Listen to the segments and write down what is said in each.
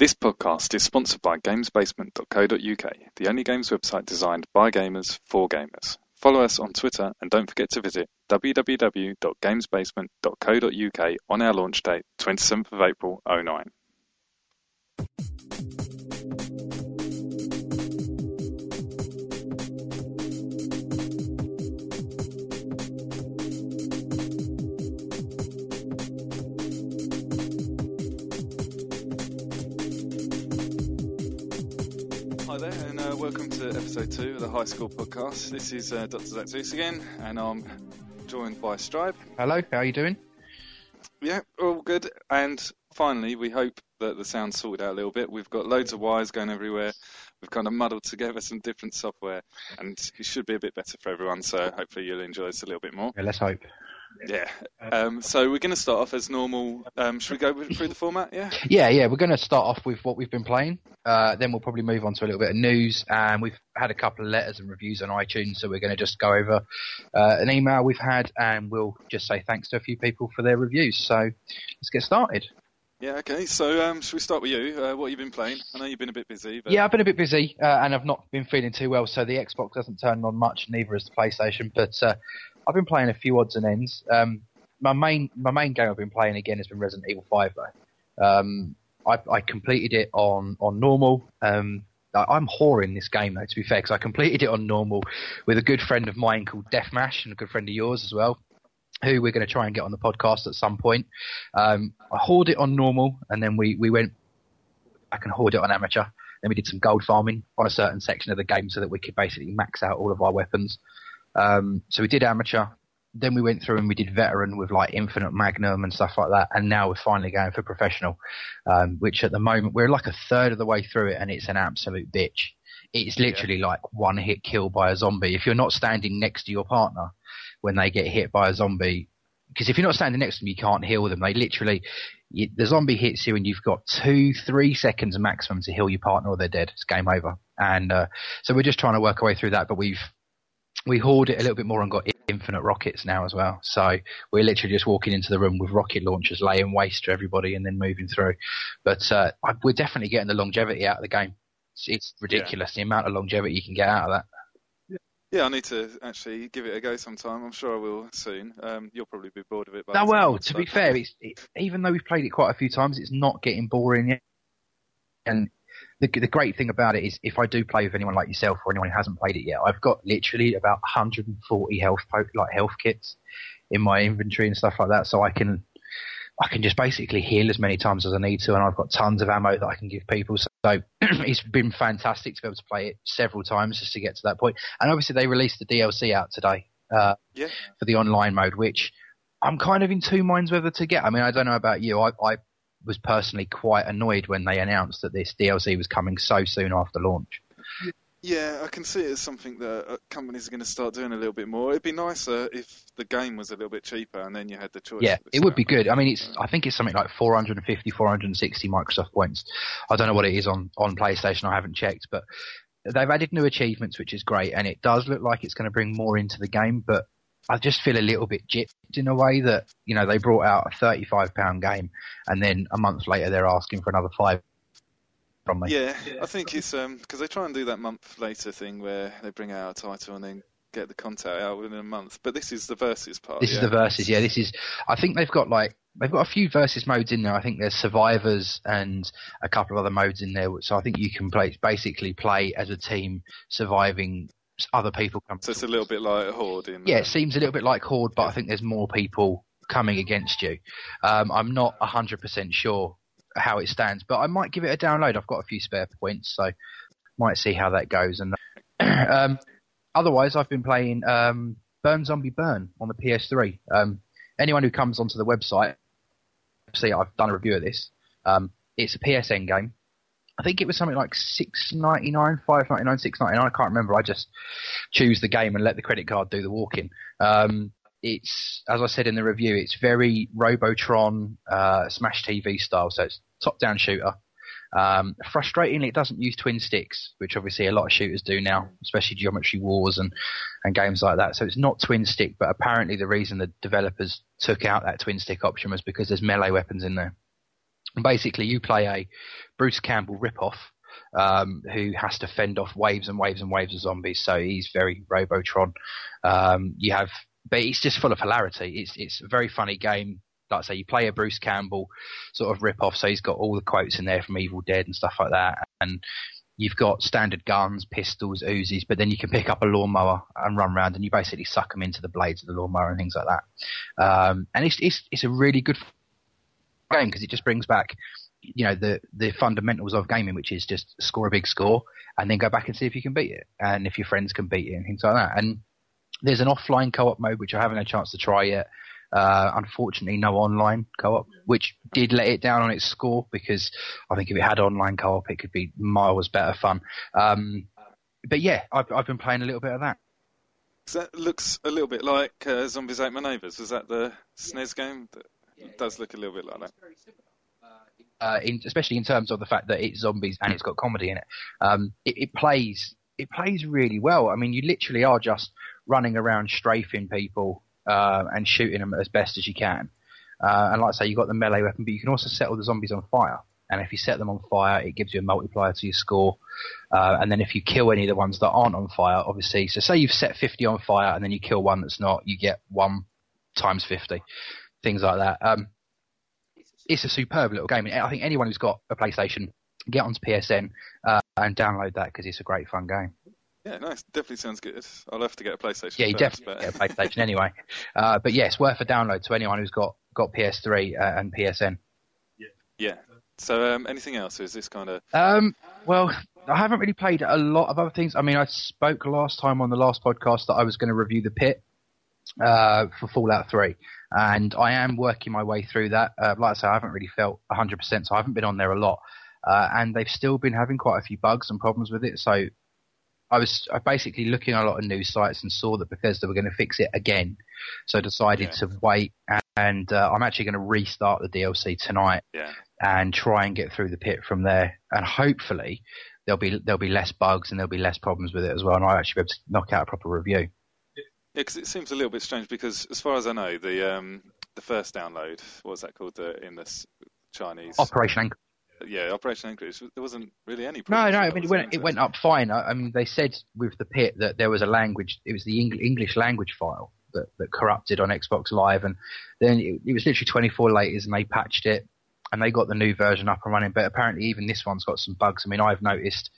This podcast is sponsored by GamesBasement.co.uk, the only games website designed by gamers for gamers. Follow us on Twitter and don't forget to visit www.gamesbasement.co.uk on our launch date, 27th of April 09. Welcome to episode two of the High School Podcast. This is uh, Dr. Zach Zeus again, and I'm joined by Stripe. Hello, how are you doing? Yeah, all good. And finally, we hope that the sound's sorted out a little bit. We've got loads of wires going everywhere. We've kind of muddled together some different software, and it should be a bit better for everyone. So hopefully, you'll enjoy this a little bit more. Yeah, let's hope. Yeah. Um, so we're going to start off as normal. Um, should we go through the format? Yeah. Yeah, yeah, we're going to start off with what we've been playing. Uh, then we'll probably move on to a little bit of news, and we've had a couple of letters and reviews on iTunes, so we're going to just go over uh, an email we've had, and we'll just say thanks to a few people for their reviews. So let's get started. Yeah. Okay. So um, should we start with you? Uh, what have you been playing? I know you've been a bit busy. But... Yeah, I've been a bit busy, uh, and I've not been feeling too well, so the Xbox hasn't turned on much, neither has the PlayStation. But uh, I've been playing a few odds and ends. Um, my main my main game I've been playing again has been Resident Evil Five though. Um, I, I completed it on on normal. Um, I, I'm whoring this game though, to be fair, because I completed it on normal with a good friend of mine called Deathmash and a good friend of yours as well, who we're going to try and get on the podcast at some point. Um, I hoard it on normal, and then we we went. I can hoard it on amateur. Then we did some gold farming on a certain section of the game so that we could basically max out all of our weapons. Um, so we did amateur, then we went through and we did veteran with like infinite magnum and stuff like that and now we're finally going for professional um, which at the moment we're like a third of the way through it and it's an absolute bitch it's literally yeah. like one hit kill by a zombie if you're not standing next to your partner when they get hit by a zombie because if you're not standing next to them you can't heal them they literally you, the zombie hits you and you've got two three seconds maximum to heal your partner or they're dead it's game over and uh, so we're just trying to work our way through that but we've we hoard it a little bit more and got infinite rockets now as well. So we're literally just walking into the room with rocket launchers, laying waste to everybody, and then moving through. But uh, we're definitely getting the longevity out of the game. It's, it's ridiculous yeah. the amount of longevity you can get out of that. Yeah, I need to actually give it a go sometime. I'm sure I will soon. Um, you'll probably be bored of it. By no, well, to be fair, it's, it, even though we've played it quite a few times, it's not getting boring yet. And the, the great thing about it is if I do play with anyone like yourself or anyone who hasn't played it yet, I've got literally about 140 health like health kits in my inventory and stuff like that, so I can I can just basically heal as many times as I need to, and I've got tons of ammo that I can give people. So it's been fantastic to be able to play it several times just to get to that point. And obviously they released the DLC out today uh, yeah. for the online mode, which I'm kind of in two minds whether to get. I mean, I don't know about you. I, I was personally quite annoyed when they announced that this DLC was coming so soon after launch. Yeah, I can see it as something that uh, companies are going to start doing a little bit more. It'd be nicer if the game was a little bit cheaper and then you had the choice. Yeah, it would be good. I mean, it's I think it's something like 450, 460 Microsoft points. I don't know what it is on on PlayStation. I haven't checked, but they've added new achievements, which is great, and it does look like it's going to bring more into the game. But I just feel a little bit gypped in a way that you know they brought out a thirty-five pound game, and then a month later they're asking for another five from me. Yeah, I think it's um because they try and do that month later thing where they bring out a title and then get the content out within a month. But this is the versus part. This yeah. is the versus. Yeah, this is. I think they've got like they've got a few versus modes in there. I think there's survivors and a couple of other modes in there. So I think you can play basically play as a team surviving other people come. So it's a little bit like Horde. In, yeah, it seems a little bit like Horde, but yeah. I think there's more people coming against you. Um, I'm not 100% sure how it stands, but I might give it a download. I've got a few spare points, so might see how that goes. And um, otherwise, I've been playing um, Burn Zombie Burn on the PS3. Um, anyone who comes onto the website, see, I've done a review of this. Um, it's a PSN game. I think it was something like six ninety nine, five ninety nine, six ninety nine. I can't remember. I just choose the game and let the credit card do the walking. Um, it's as I said in the review, it's very Robotron, uh, Smash TV style. So it's top down shooter. Um, frustratingly, it doesn't use twin sticks, which obviously a lot of shooters do now, especially Geometry Wars and, and games like that. So it's not twin stick, but apparently the reason the developers took out that twin stick option was because there's melee weapons in there. And basically, you play a Bruce Campbell ripoff um, who has to fend off waves and waves and waves of zombies. So he's very Robotron. Um, you have, but it's just full of hilarity. It's it's a very funny game. Like I say, you play a Bruce Campbell sort of rip off, so he's got all the quotes in there from Evil Dead and stuff like that, and you've got standard guns, pistols, Uzis, but then you can pick up a lawnmower and run around, and you basically suck them into the blades of the lawnmower and things like that. Um, and it's it's it's a really good game because it just brings back you know the the fundamentals of gaming, which is just score a big score and then go back and see if you can beat it, and if your friends can beat it and things like that. And there's an offline co-op mode which I haven't had a chance to try yet. Uh, unfortunately, no online co-op, which did let it down on its score because I think if it had online co-op, it could be miles better fun. Um, but yeah, I've, I've been playing a little bit of that. That looks a little bit like uh, Zombies Ate My Neighbours. Was that the SNES game? That does look a little bit like that uh, in, especially in terms of the fact that it's zombies and it's got comedy in it. Um, it, it plays it plays really well. I mean, you literally are just running around strafing people uh, and shooting them as best as you can. Uh, and like I say, you've got the melee weapon, but you can also set all the zombies on fire. And if you set them on fire, it gives you a multiplier to your score. Uh, and then if you kill any of the ones that aren't on fire, obviously, so say you've set 50 on fire and then you kill one that's not, you get one times 50. Things like that. Um, it's a superb little game. I think anyone who's got a PlayStation, get onto PSN uh, and download that because it's a great fun game. Yeah, nice. Definitely sounds good. I'll have to get a PlayStation. Yeah, you first, definitely but... get a PlayStation anyway. Uh, but yes, yeah, worth a download to anyone who's got got PS3 uh, and PSN. Yeah. Yeah. So, um, anything else? Is this kind of? Um, well, I haven't really played a lot of other things. I mean, I spoke last time on the last podcast that I was going to review the Pit uh, for Fallout 3, and I am working my way through that. Uh, like I say, I haven't really felt 100%, so I haven't been on there a lot. Uh, and they've still been having quite a few bugs and problems with it. So I was basically looking at a lot of news sites and saw that Bethesda were going to fix it again. So I decided yeah. to wait, and uh, I'm actually going to restart the DLC tonight yeah. and try and get through the pit from there. And hopefully there'll be there'll be less bugs and there'll be less problems with it as well, and I'll actually be able to knock out a proper review. Yeah, because it seems a little bit strange because, as far as I know, the um, the first download, what was that called the, in this Chinese? Operation Anchor. Yeah, Operation Anchorage. There wasn't really any. No, no. I mean, it went, it went up fine. I, I, mean, they said with the pit that there was a language. It was the English language file that, that corrupted on Xbox Live, and then it, it was literally 24 laters, and they patched it, and they got the new version up and running. But apparently, even this one's got some bugs. I mean, I've noticed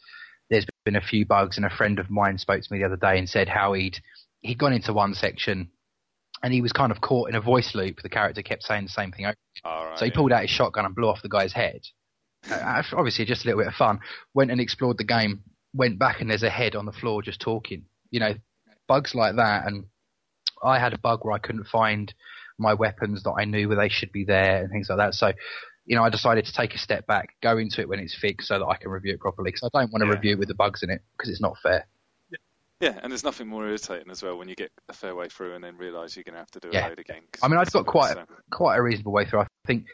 there's been a few bugs, and a friend of mine spoke to me the other day and said how he'd he'd gone into one section and he was kind of caught in a voice loop. The character kept saying the same thing. Right, so he pulled out his shotgun and blew off the guy's head. Uh, obviously, just a little bit of fun. Went and explored the game. Went back and there's a head on the floor just talking. You know, bugs like that. And I had a bug where I couldn't find my weapons that I knew where they should be there and things like that. So, you know, I decided to take a step back, go into it when it's fixed, so that I can review it properly. Because I don't want to yeah. review it with the bugs in it because it's not fair. Yeah, and there's nothing more irritating as well when you get a fair way through and then realise you're going to have to do yeah. a load again. I mean, I've got quite a, quite a reasonable way through. I think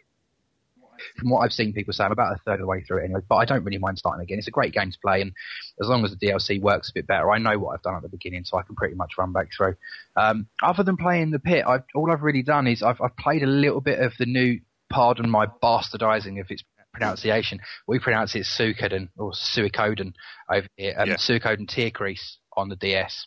from what I've seen people say, I'm about a third of the way through it anyway. But I don't really mind starting again. It's a great game to play, and as long as the DLC works a bit better, I know what I've done at the beginning, so I can pretty much run back through. Um, other than playing the pit, I've, all I've really done is I've, I've played a little bit of the new. Pardon my bastardizing of its pronunciation. We pronounce it Suikoden or Suikoden over here. Um, yeah. Suikoden Tierkreis on the DS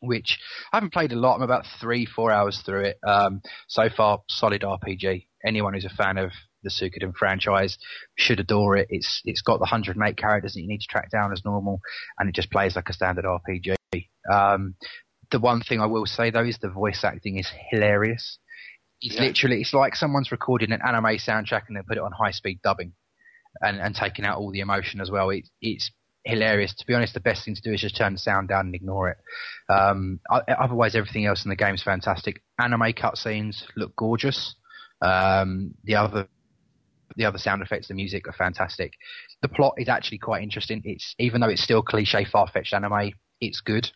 which I haven't played a lot. I'm about three, four hours through it. Um, so far, solid RPG. Anyone who's a fan of the Suikoden franchise should adore it. It's it's got the 108 characters that you need to track down as normal, and it just plays like a standard RPG. Um, the one thing I will say though is the voice acting is hilarious. It's yeah. literally it's like someone's recorded an anime soundtrack and they put it on high speed dubbing, and and taking out all the emotion as well. It, it's hilarious. To be honest, the best thing to do is just turn the sound down and ignore it. Um, otherwise, everything else in the game is fantastic. Anime cutscenes look gorgeous. Um, the other the other sound effects, the music are fantastic. The plot is actually quite interesting. It's even though it's still cliche, far fetched anime, it's good.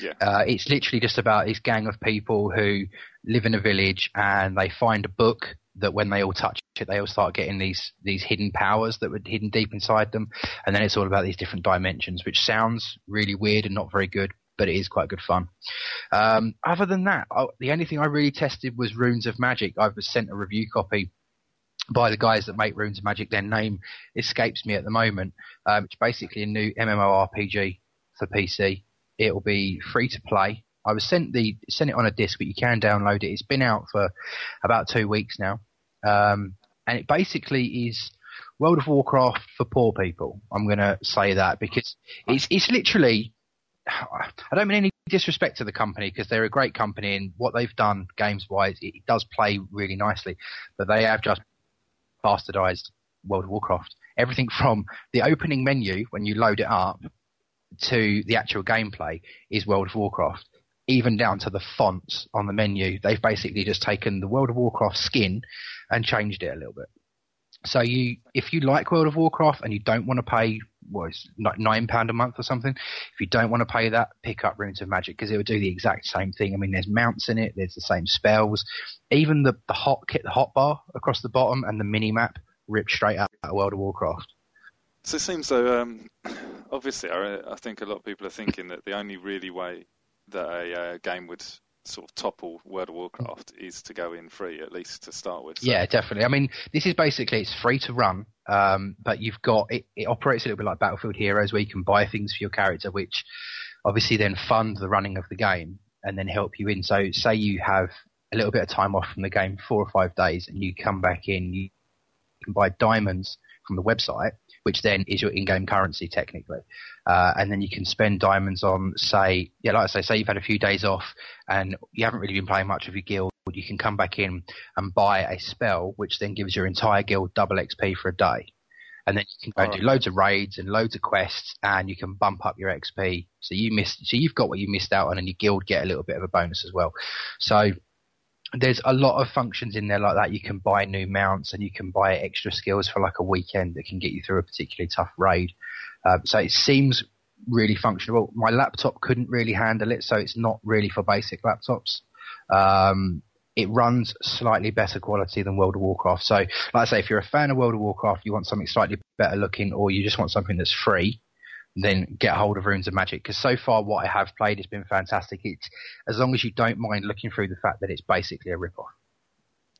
Yeah. Uh, it's literally just about this gang of people who live in a village and they find a book that when they all touch it, they all start getting these these hidden powers that were hidden deep inside them, and then it's all about these different dimensions, which sounds really weird and not very good, but it is quite good fun. Um, other than that, I, the only thing I really tested was Runes of Magic. I was sent a review copy by the guys that make Runes of Magic. Their name escapes me at the moment. Um, it's basically a new MMORPG for PC. It will be free to play. I was sent the sent it on a disc, but you can download it. It's been out for about two weeks now, um, and it basically is World of Warcraft for poor people. I'm going to say that because it's it's literally. I don't mean any disrespect to the company because they're a great company and what they've done games wise, it does play really nicely, but they have just bastardized World of Warcraft. Everything from the opening menu when you load it up to the actual gameplay is World of Warcraft. Even down to the fonts on the menu, they've basically just taken the World of Warcraft skin and changed it a little bit. So you, if you like World of Warcraft and you don't want to pay, what is like nine pound a month or something, if you don't want to pay that, pick up Runes of Magic because it will do the exact same thing. I mean, there's mounts in it, there's the same spells, even the the hot kit, the hot bar across the bottom, and the mini map ripped straight out of World of Warcraft. So it seems though, um, obviously, I, I, think a lot of people are thinking that the only really way that a uh, game would sort of topple World of Warcraft is to go in free, at least to start with. So. Yeah, definitely. I mean, this is basically it's free to run, um, but you've got it, it, operates a little bit like Battlefield Heroes, where you can buy things for your character, which obviously then fund the running of the game and then help you in. So, say you have a little bit of time off from the game, four or five days, and you come back in, you can buy diamonds from the website, which then is your in-game currency technically. Uh, and then you can spend diamonds on, say, yeah, like I say, say you've had a few days off and you haven't really been playing much of your guild. You can come back in and buy a spell, which then gives your entire guild double XP for a day. And then you can go and do loads of raids and loads of quests, and you can bump up your XP. So you missed, so you've got what you missed out on, and your guild get a little bit of a bonus as well. So there's a lot of functions in there like that. You can buy new mounts and you can buy extra skills for like a weekend that can get you through a particularly tough raid. Um, so it seems really functional. My laptop couldn't really handle it, so it's not really for basic laptops. Um, it runs slightly better quality than World of Warcraft. So, like I say, if you're a fan of World of Warcraft, you want something slightly better looking, or you just want something that's free, then get hold of Runes of Magic because so far what I have played has been fantastic. It's as long as you don't mind looking through the fact that it's basically a rip-off.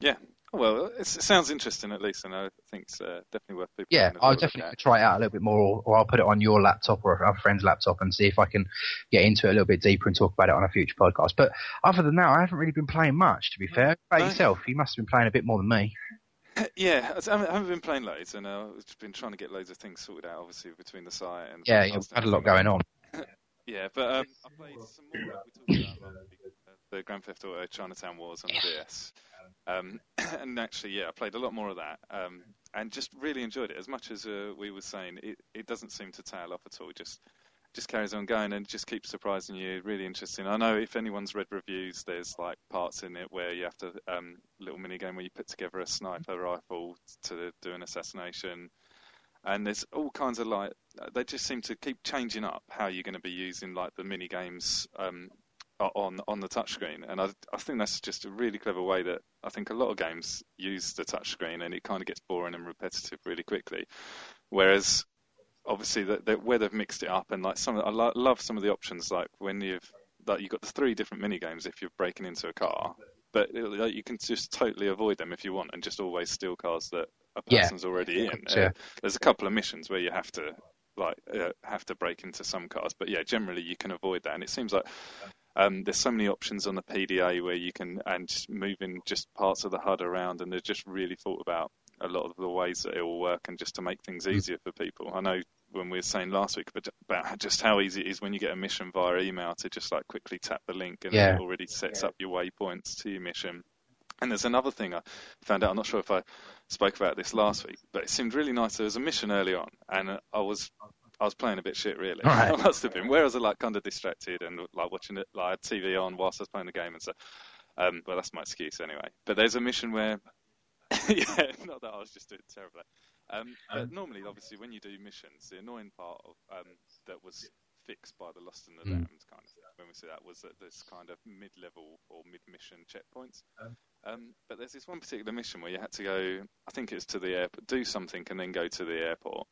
Yeah. Well, it sounds interesting at least, and I think it's uh, definitely worth people. Yeah, I'll definitely try it out a little bit more, or, or, I'll put it on your laptop or a friend's laptop and see if I can get into it a little bit deeper and talk about it on a future podcast. But other than that, I haven't really been playing much. To be fair, about no. yourself, you must have been playing a bit more than me. Yeah, I haven't been playing loads, and uh, I've been trying to get loads of things sorted out, obviously between the site and. Yeah, you've had a lot going on. yeah, but um, I played some more. We talked about the Grand Theft Auto Chinatown Wars on the DS, um, and actually, yeah, I played a lot more of that, um, and just really enjoyed it. As much as uh, we were saying, it, it doesn't seem to tail off at all. Just just carries on going and just keeps surprising you. Really interesting. I know if anyone's read reviews, there's like parts in it where you have to um, little mini game where you put together a sniper rifle to do an assassination, and there's all kinds of like they just seem to keep changing up how you're going to be using like the mini games um, on on the touchscreen, and I I think that's just a really clever way that I think a lot of games use the touchscreen, and it kind of gets boring and repetitive really quickly. Whereas obviously that, where they've mixed it up and like some I lo- love some of the options like when you've like you've got the three different mini games if you're breaking into a car but like, you can just totally avoid them if you want and just always steal cars that a person's yeah. already in uh, there's a couple of missions where you have to like uh, have to break into some cars but yeah generally you can avoid that and it seems like um, there's so many options on the PDA where you can and moving just parts of the HUD around and they're just really thought about a lot of the ways that it will work and just to make things mm. easier for people. I know when we were saying last week about just how easy it is when you get a mission via email to just like quickly tap the link and yeah. it already sets yeah. up your waypoints to your mission. And there's another thing I found out. I'm not sure if I spoke about this last week, but it seemed really nice. There was a mission early on, and I was I was playing a bit shit really. Right. I must have been. Where I like kind of distracted and like watching it like TV on whilst I was playing the game and so. Um, well, that's my excuse anyway. But there's a mission where yeah, not that I was just doing terribly. Um, but um, normally, obviously, when you do missions, the annoying part of um, that was fixed by the Lost in the mm. Damned kind of thing, when we say that was that there's kind of mid-level or mid-mission checkpoints. Um, um, but there's this one particular mission where you had to go, I think it's to the airport, do something and then go to the airport.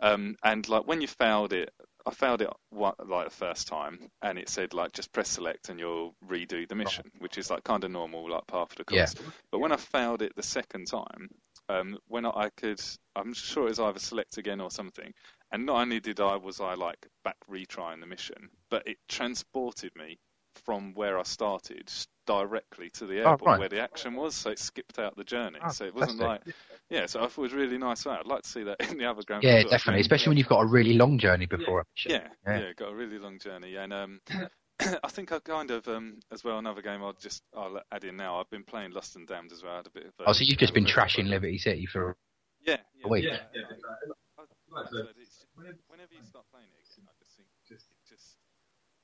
Um, and like when you failed it, I failed it like the first time, and it said like just press select and you'll redo the mission, which is like kind of normal, like part of the course. Yeah. But when I failed it the second time, um, when I could, I'm sure it was either select again or something. And not only did I was I like back retrying the mission, but it transported me from where I started directly to the Oh, airport right. where the action was. So it skipped out the journey. Oh, so it wasn't like, fantastic. yeah. So I thought it was really nice. I'd like to see that in the other Grand Yeah, Theft definitely. games. Especially when you've got a really long journey before. a mission. Yeah, Yeah. yeah, got a really long journey, and um, I think I kind of um, as well another game I'll just I'll add in now. I've been playing Lost and Damned as well. I had a bit of. Oh, so you've just been trashing Liberty City for. Yeah, yeah, a week. Yeah, Yeah, yeah. yeah. I- I said, it's- whenever you start playing it again, I just think Just- just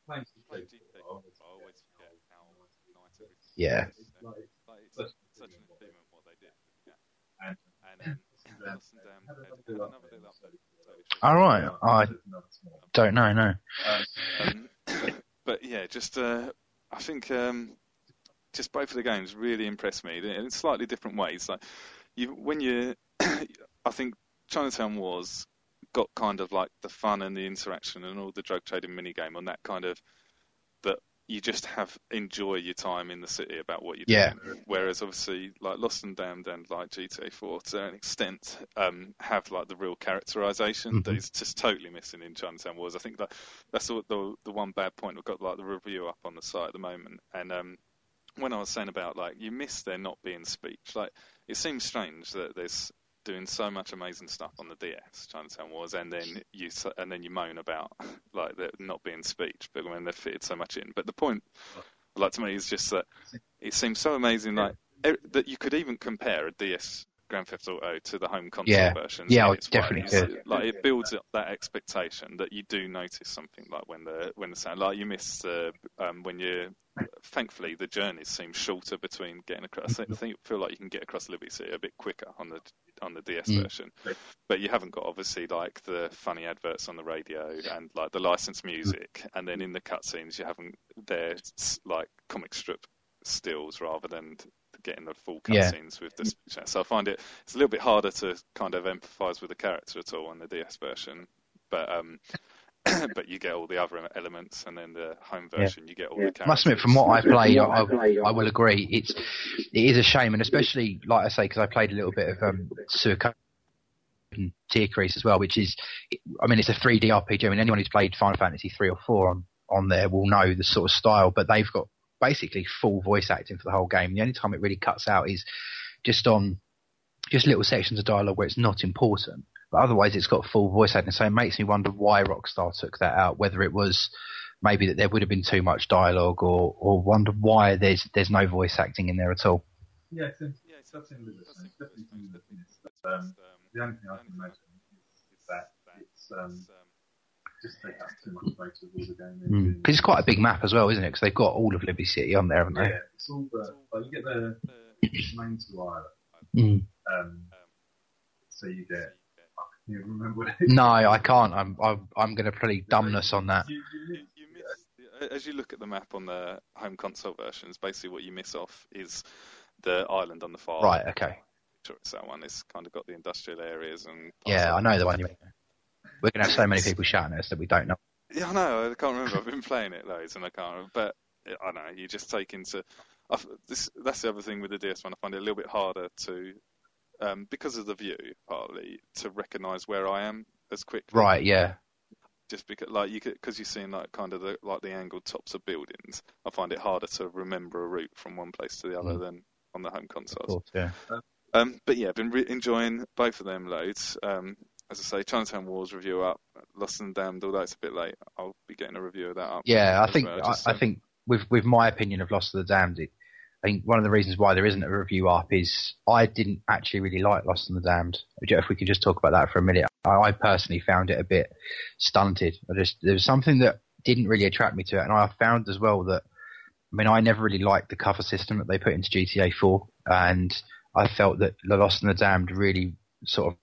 Playing play GTA, GTA. I always forget how nice everything. Yeah. like- Like, such- such an achievement what they did. Yeah. And- And um, Lost had, had another little update. All right. I don't know. No. Um, but yeah, just uh, I think um, just both of the games really impressed me in slightly different ways. Like you, when you, I think Chinatown Wars got kind of like the fun and the interaction and all the drug trading mini game on that kind of that you just have enjoy your time in the city about what you're Yeah. doing. Whereas obviously like Lost and Damned and like GTA 4 to an extent um, have like the real characterization that Mhm. is just totally missing in Chinatown Wars. I think that that's the the, the one bad point. We've got like the review up on the site at the moment, and um, when I was saying about like you miss there not being speech, like it seems strange that there's doing so much amazing stuff on the DS, Chinatown Wars, and then you and then you moan about like there not being speech, but when they've fitted so much in. But the point, like to me, is just that it seems so amazing, like that you could even compare a DS Grand Theft Auto to the home console Yeah. versions. Yeah, its definitely could. Like it builds up that expectation that you do notice something like when the when the sound like you miss uh, um, when you thankfully the journeys seem shorter between getting across. I think, I think feel like you can get across Liberty City a bit quicker on the on the DS Mm. version, but you haven't got obviously like the funny adverts on the radio and like the licensed music, and then in the cutscenes you haven't there's like comic strip stills rather than getting the full Yeah. cutscenes with the speech. So I find it it's a little bit harder to kind of empathise with the character at all on the DS version, but um. but you get all the other elements, and then the home Yeah. version, you get all the characters. Must admit, from what I played, I, I, I will agree. It's it is a shame, and especially like I say, because I played a little bit of um, Suikoden and Tierkreis as well, which is, I mean, it's a 3D RPG. I mean, anyone who's played Final Fantasy three or four on on there will know the sort of style. But they've got basically full voice acting for the whole game. The only time it really cuts out is just on just little sections of dialogue where it's not important. But otherwise, it's got full voice acting. So it makes me wonder why Rockstar took that out. Whether it was maybe that there would have been too much dialogue, or or wonder why there's there's no voice acting in there at all. Yeah, it's, Yeah, it's definitely Um, the only thing I can imagine is that it's um, just take up too much space with the game. Because it's quite a big map as well, isn't it? Because they've got all of Liberty City on there, haven't they? Yeah, it's all the, like you get the main two island, Mm. um, so you get, I can't even remember what it No, I can't. I'm I'm, I'm going to play dumbness on that. You, you, You, you miss, as you look at the map on the home console versions, basically what you miss off is the island on the far Right. Okay. Sure, it's that one. It's kind of got the industrial areas and. Yeah, I know the one you mean. We're going to have so many people shouting at us that we don't know. Yeah, I know. I can't remember. I've been playing it loads, and I can't. remember. But I know you just take into. I, this, that's the other thing with the DS one. I find it a little bit harder to, um, because of the view, partly to recognise where I am as quickly. Right. Yeah. Just because, like you, because you're seeing like kind of the like the angled tops of buildings. I find it harder to remember a route from one place to the other Mm. than on the home consoles. course. Yeah. Um, but yeah, I've been re- enjoying both of them loads. Um, as I say, Chinatown Wars review up, Lost and Damned, although it's a bit late, I'll be getting a review of that up. Yeah, I think well, I, just, I um, think with with my opinion of Lost of the Damned, it, I think one of the reasons why there isn't a review up is I didn't actually really like Lost and the Damned. If we could just talk about that for a minute, I, I personally found it a bit stunted. I just there was something that didn't really attract me to it, and I found as well that I mean I never really liked the cover system that they put into GTA 4, and I felt that The Lost and the Damned really sort of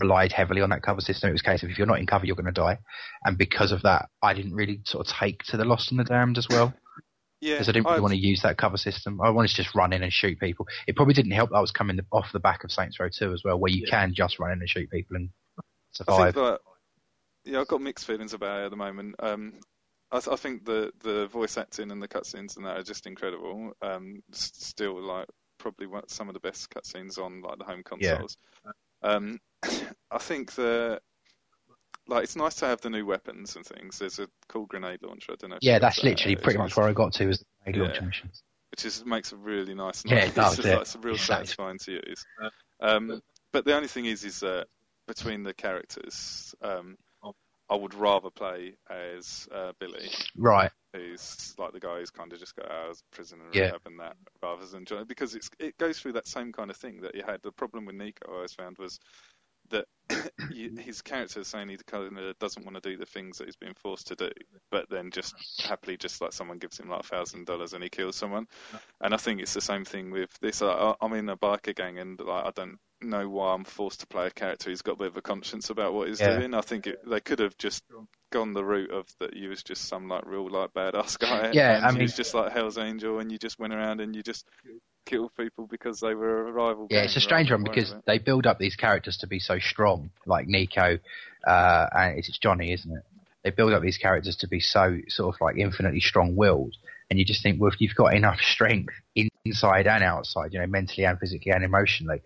relied heavily on that cover system. It was a case of if you're not in cover, you're going to die. And because of that, I didn't really sort of take to the Lost and the Damned as well yeah, because I didn't really I've- want to use that cover system. I wanted to just run in and shoot people. It probably didn't help that I was coming off the back of Saints Row 2 as well, where you Yeah. can just run in and shoot people and I survive. think that, yeah, I've got mixed feelings about it at the moment. Um, I, th- I think the the voice acting and the cutscenes and that are just incredible. Um, s- still like probably some of the best cutscenes on like the home consoles. Yeah. Um, I think the like it's nice to have the new weapons and things. There's a cool grenade launcher. I don't know. yeah, that's that. literally pretty much where I got to was the grenade yeah. launcher missions. Which is makes a really nice. Yeah, it does. It's, it. Like, it's real satisfying to use. Um, but the only thing is, is that between the characters, um, I would rather play as uh, Billy. Right. Who's like the guy who's kind of just got out of prison and yeah. having that rather than Johnny because it's it goes through that same kind of thing that you had. The problem with Nico I always found was that his character is saying he kind of doesn't want to do the things that he's being forced to do, but then just happily just like someone gives him like a thousand dollars and he kills someone. And I think it's the same thing with this. I'm in a biker gang and like I don't know why I'm forced to play a character who's got a bit of a conscience about what he's yeah. doing. I think it, they could have just gone the route of that he was just some like real like badass guy. Yeah, and I mean, he was just like Hell's Angel, and you just went around and you just killed people because they were a rival. Yeah, it's a strange one because they build up these characters to be so strong, like Nico, uh, and it's Johnny, isn't it? They build up these characters to be so sort of like infinitely strong-willed, and you just think, well, if you've got enough strength inside and outside, you know, mentally and physically and emotionally,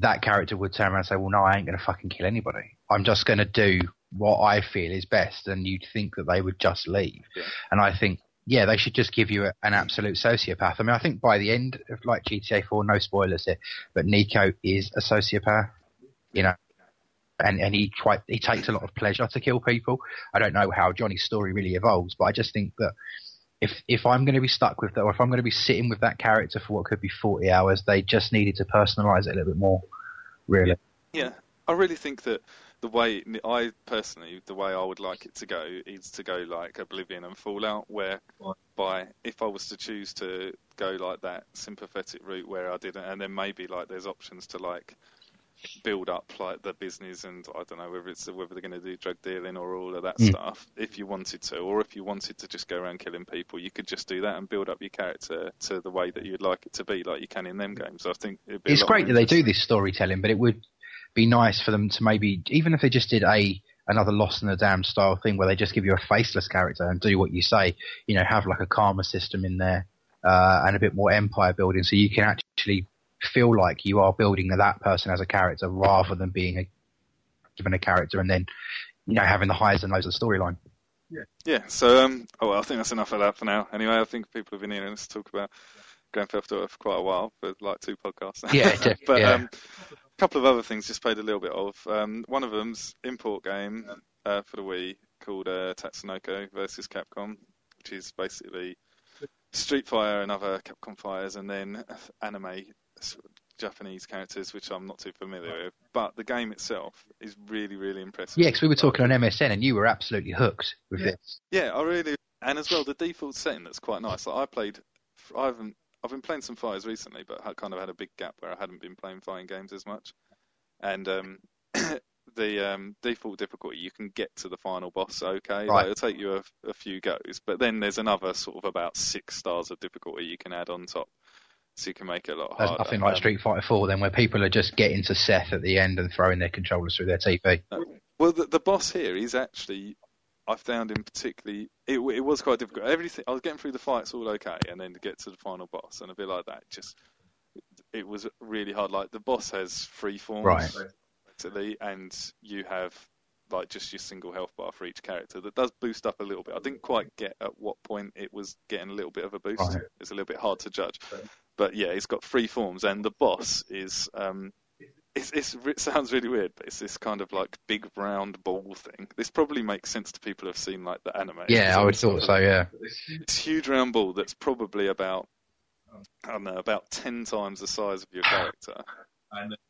that character would turn around and say, well, no, I ain't going to fucking kill anybody. I'm just going to do what I feel is best. And you'd think that they would just leave. Yeah. And I think, yeah, they should just give you a, an absolute sociopath. I mean, I think by the end of like GTA 4, no spoilers here, but Nico is a sociopath, you know. And and he quite he takes a lot of pleasure to kill people. I don't know how Johnny's story really evolves, but I just think that if if I'm going to be stuck with that, or if I'm going to be sitting with that character for what could be 40 hours, they just needed to personalize it a little bit more, really. Yeah, I really think that the way I personally, the way I would like it to go is to go like Oblivion and Fallout, where by if I was to choose to go like that sympathetic route where I didn't, and then maybe like there's options to like build up like the business and I don't know whether it's whether they're going to do drug dealing or all of that mm. stuff if you wanted to or if you wanted to just go around killing people you could just do that and build up your character to the way that you'd like it to be like you can in them games. I think it's great that they do this storytelling but it would be nice for them to maybe even if they just did a another lost in the Damned style thing where they just give you a faceless character and do what you say you know have like a karma system in there uh, and a bit more empire building so you can actually feel like you are building that person as a character rather than being a, given a character and then you know having the highs and lows of the storyline. Yeah. Yeah. So um, oh well, I think that's enough of that for now. Anyway, I think people have been hearing us talk about Grand Theft Auto for quite a while for like two podcasts. Yeah. but yeah. Um, couple of other things just played a little bit of. Um, one of them's import game uh, for the Wii called uh, Tatsunoko versus Capcom, which is basically Street Fighter and other Capcom fighters, and then anime Japanese characters, which I'm not too familiar with. But the game itself is really, really impressive. Yeah, because we were talking on MSN, and you were absolutely hooked with yeah. this. Yeah, I really, and as well the default setting that's quite nice. Like I played, I haven't, I've been playing some fighters recently, but I kind of had a big gap where I hadn't been playing fighting games as much. And um, the um, default difficulty, you can get to the final boss okay. Right. Like, it'll take you a, a few goes, but then there's another sort of about six stars of difficulty you can add on top so you can make it a lot harder. There's nothing like um, Street Fighter 4 then, where people are just getting to Seth at the end and throwing their controllers through their TV. No. Well, the, the boss here, he's actually, I found him particularly, it, it was quite difficult. Everything, I was getting through the fights all okay, and then to get to the final boss and a bit like that, just, it was really hard. Like, the boss has three forms, right. basically, and you have like just your single health bar for each character that does boost up a little bit. I didn't quite get at what point it was getting a little bit of a boost. Right. It's a little bit hard to judge. But yeah, it's got three forms, and the boss is. Um, it's, it's, it sounds really weird, but it's this kind of like big round ball thing. This probably makes sense to people who've seen like the anime. Yeah, I would thought so. Yeah, it's huge round ball that's probably about I don't know about ten times the size of your character,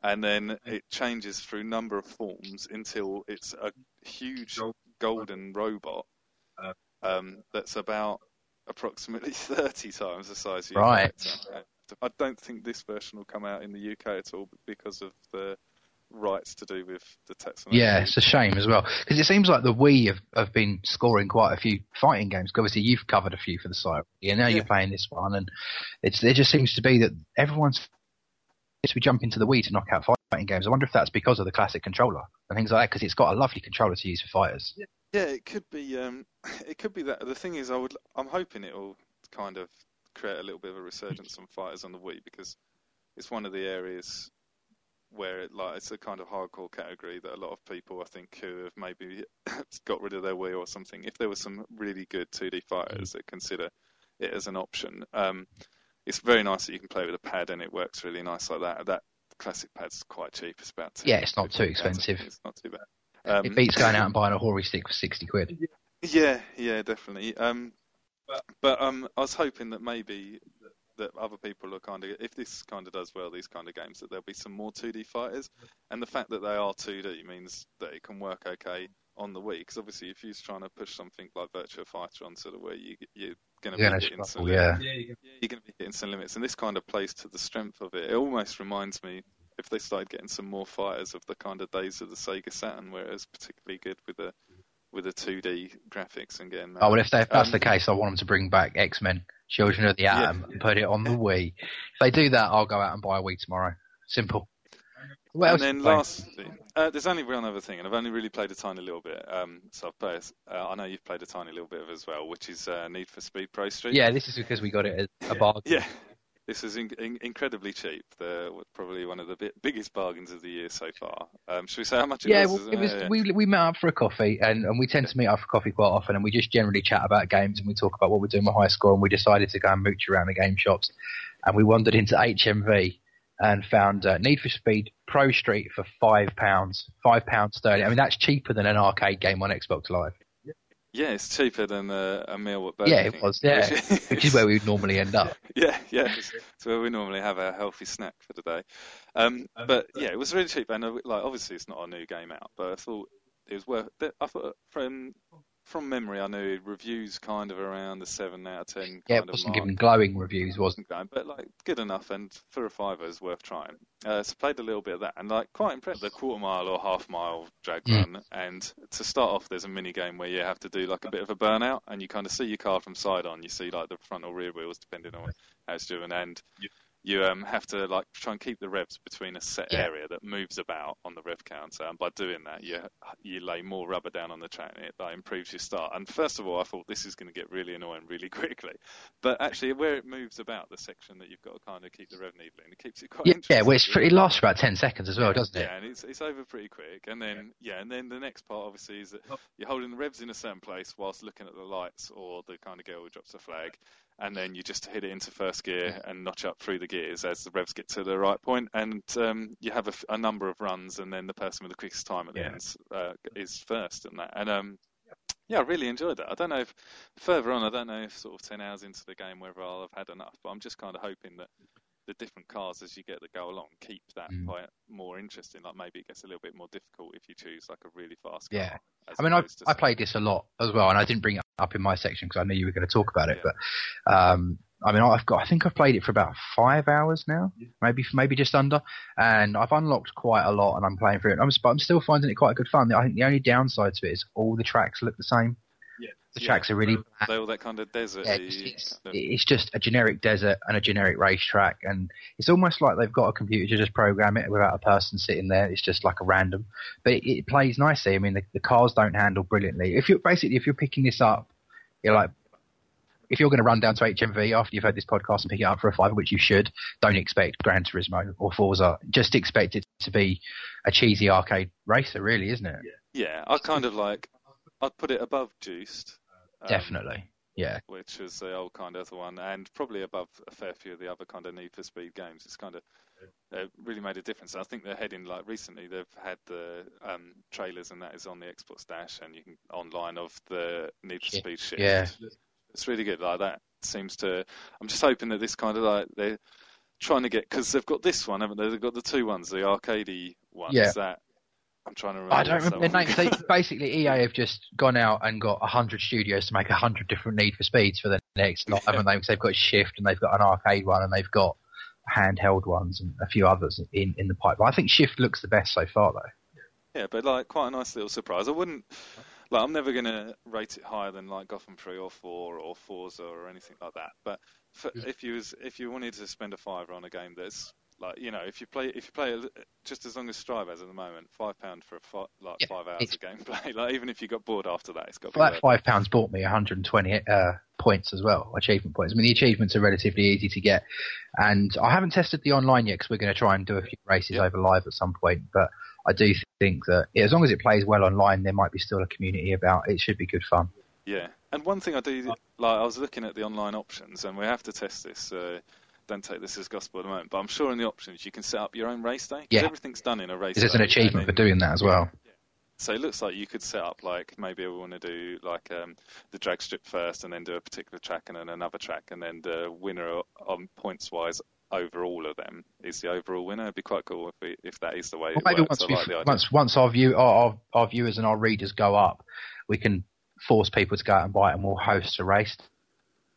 and then it changes through number of forms until it's a huge golden robot um, that's about approximately 30 times the size of your right. character. I don't think this version will come out in the UK at all because of the rights to do with the Tetsuno. Yeah, it's a shame as well because it seems like the Wii have, have been scoring quite a few fighting games. Obviously, you've covered a few for the site, and now yeah. you're playing this one, and it's it just seems to be that everyone's we jump into the Wii to knock out fighting games. I wonder if that's because of the classic controller and things like that because it's got a lovely controller to use for fighters. Yeah, yeah it could be. Um, it could be that. The thing is, I would. I'm hoping it will kind of create a little bit of a resurgence on fighters on the Wii because it's one of the areas where it like it's a kind of hardcore category that a lot of people I think who have maybe got rid of their Wii or something. If there were some really good 2D fighters that consider it as an option, um, it's very nice that you can play with a pad and it works really nice like that. That classic pad's quite cheap. It's about yeah, it's not too expensive. It's not too bad. Um, it beats going out and buying a Hori stick for sixty quid. Yeah, yeah, definitely. Um, but um, I was hoping that maybe that other people are kind of, if this kind of does well, these kind of games, that there'll be some more 2D fighters. And the fact that they are 2D means that it can work okay on the Wii. Because obviously, if you're trying to push something like Virtua Fighter onto the Wii, you, you're going to be hitting some struggle, yeah. Yeah, you're going to be hitting some limits, and this kind of plays to the strength of it. It almost reminds me if they started getting some more fighters of the kind of days of the Sega Saturn, where it was particularly good with the with the 2D graphics and getting that. Oh well, if, they, if that's Um, the case, I want them to bring back X Men: Children of the Yeah. Atom and put it on the Wii. If they do that, I'll go out and buy a Wii tomorrow. Simple. What and then lastly, uh, there's only one other thing, and I've only really played a tiny little bit. Um, so I've played, uh, I know you've played a tiny little bit of it as well, which is uh, Need for Speed Pro Street. Yeah, this is because we got it as a bargain. Yeah. This is in- in- incredibly cheap. The, probably one of the bi- biggest bargains of the year so far. Um, should we say how much it Yeah, was? well, it was. Uh, We we met up for a coffee, and, and we tend to meet up for coffee quite often, and we just generally chat about games, and we talk about what we're doing with high school, and we decided to go and mooch around the game shops, and we wandered into HMV and found uh, Need for Speed Pro Street for five pounds, five pounds sterling. I mean, that's cheaper than an arcade game on Xbox Live, Yeah, it's cheaper than uh, a meal at Burger Yeah, it was, yeah. which- which is where we would normally end up. Yeah, yeah. It's it's where we normally have our healthy snack for the day. Um, but yeah, it was really cheap, and uh, like obviously it's not a new game out, but I thought it was worth. I thought from from memory, I knew reviews kind of around the seven out of ten. Kind Yeah, it of wasn't given glowing reviews, wasn't Going, but like good enough, and for a fiver is worth trying. Uh, so played a little bit of that, and like quite impressed. The quarter mile or half mile drag Mm. run, and to start off, there's a mini game where you have to do like a bit of a burnout, and you kind of see your car from side on. You see like the front or rear wheels, depending on how it's driven, and you um, have to like try and keep the revs between a set Yeah. area that moves about on the rev counter, and by doing that, you you lay more rubber down on the track, and it like, improves your start. And first of all, I thought this is going to get really annoying really quickly, but actually, where it moves about the section that you've got to kind of keep the rev needle in, it keeps it quite Yeah, interesting. yeah. Well, it's, it lasts for about ten seconds as well, doesn't it? Yeah, and it's it's over pretty quick. And then yeah. and then the next part obviously is that you're holding the revs in a certain place whilst looking at the lights or the kind of girl who drops a flag, and then you just hit it into first gear and notch up through the gears as the revs get to the right point, and um, you have a number of runs, and then the person with the quickest time at the Yeah. end uh, is first, and that. And um, yeah, I really enjoyed that. I don't know if further on, I don't know if sort of ten hours into the game whether I'll have had enough, but I'm just kind of hoping that the different cars as you get that go along keep that Mm. quite more interesting. Like maybe it gets a little bit more difficult if you choose like a really fast car. Yeah. I mean, I I played this a lot as well, and I didn't bring it up in my section because I knew you were going to talk about it. Yeah. But um, I mean, I've got I think I've played it for about five hours now, maybe maybe just under, and I've unlocked quite a lot, and I'm playing through it. I'm, but I'm still finding it quite a good fun. I think the only downside to it is all the tracks look the same. Yeah. The Yeah. tracks are really bad. They're all that kind of desert. Yeah, it's, it's, it's just a generic desert and a generic racetrack, and it's almost like they've got a computer to just program it without a person sitting there. It's just like a random, but it, it plays nicely. I mean, the, the cars don't handle brilliantly. If you're basically if you're picking this up, you're like. If you're going to run down to HMV after you've heard this podcast and pick it up for a fiver, which you should, don't expect Gran Turismo or Forza. Just expect it to be a cheesy arcade racer, really, isn't it? yeah, I kind of like. I'd put it above Juiced. um, Definitely. Yeah. Which is the old kind of the one, and probably above a fair few of the other kind of Need for Speed games. It's kind of uh, really made a difference. I think they're heading like recently. They've had the um, trailers, and that is on the Xbox Dash, and you can online of the Need for Speed shift. yeah. it's really good. Like that seems to. I'm just hoping that this kind of like they're trying to get because they've got this one, haven't they? They've got the two ones, the arcadey ones. Yeah. That I'm trying to remember. I don't remember their names. They, basically, EA have just gone out and got hundred studios to make hundred different Need for Speeds for the next lot, haven't they? Because they've got Shift and they've got an arcade one and they've got handheld ones and a few others in in the pipeline. I think Shift looks the best so far, though. Yeah, but like quite a nice little surprise. I wouldn't like I'm never gonna rate it higher than like Gotham Three or Four or Forza or anything like that. But for, if you was if you wanted to spend a fiver on a game that's Like you know, if you play if you play just as long as Strive has at the moment, five pound for a fi- like Yeah, five hours it's- of gameplay. Like even if you got bored after that, it's got Well, that five pounds bought me 120 uh, points as well, achievement points. I mean, the achievements are relatively easy to get, and I haven't tested the online yet because we're going to try and do a few races Yeah. over live at some point. But I do think that as long as it plays well online, there might be still a community about. It should be good fun. Yeah, and one thing I do like, I was looking at the online options, and we have to test this. Uh, don't take this as gospel at the moment, but I'm sure in the options you can set up your own race day. Yeah. everything's done in a race. There's an day, achievement for doing that as well. So it looks like you could set up like maybe we want to do like um, the drag strip first, and then do a particular track, and then another track, and then the winner on points wise over all of them is the overall winner. It'd be quite cool if we, if that is the way Well, it maybe works. once like once once our view our our viewers and our readers go up, we can force people to go out and buy it, and we'll host a race.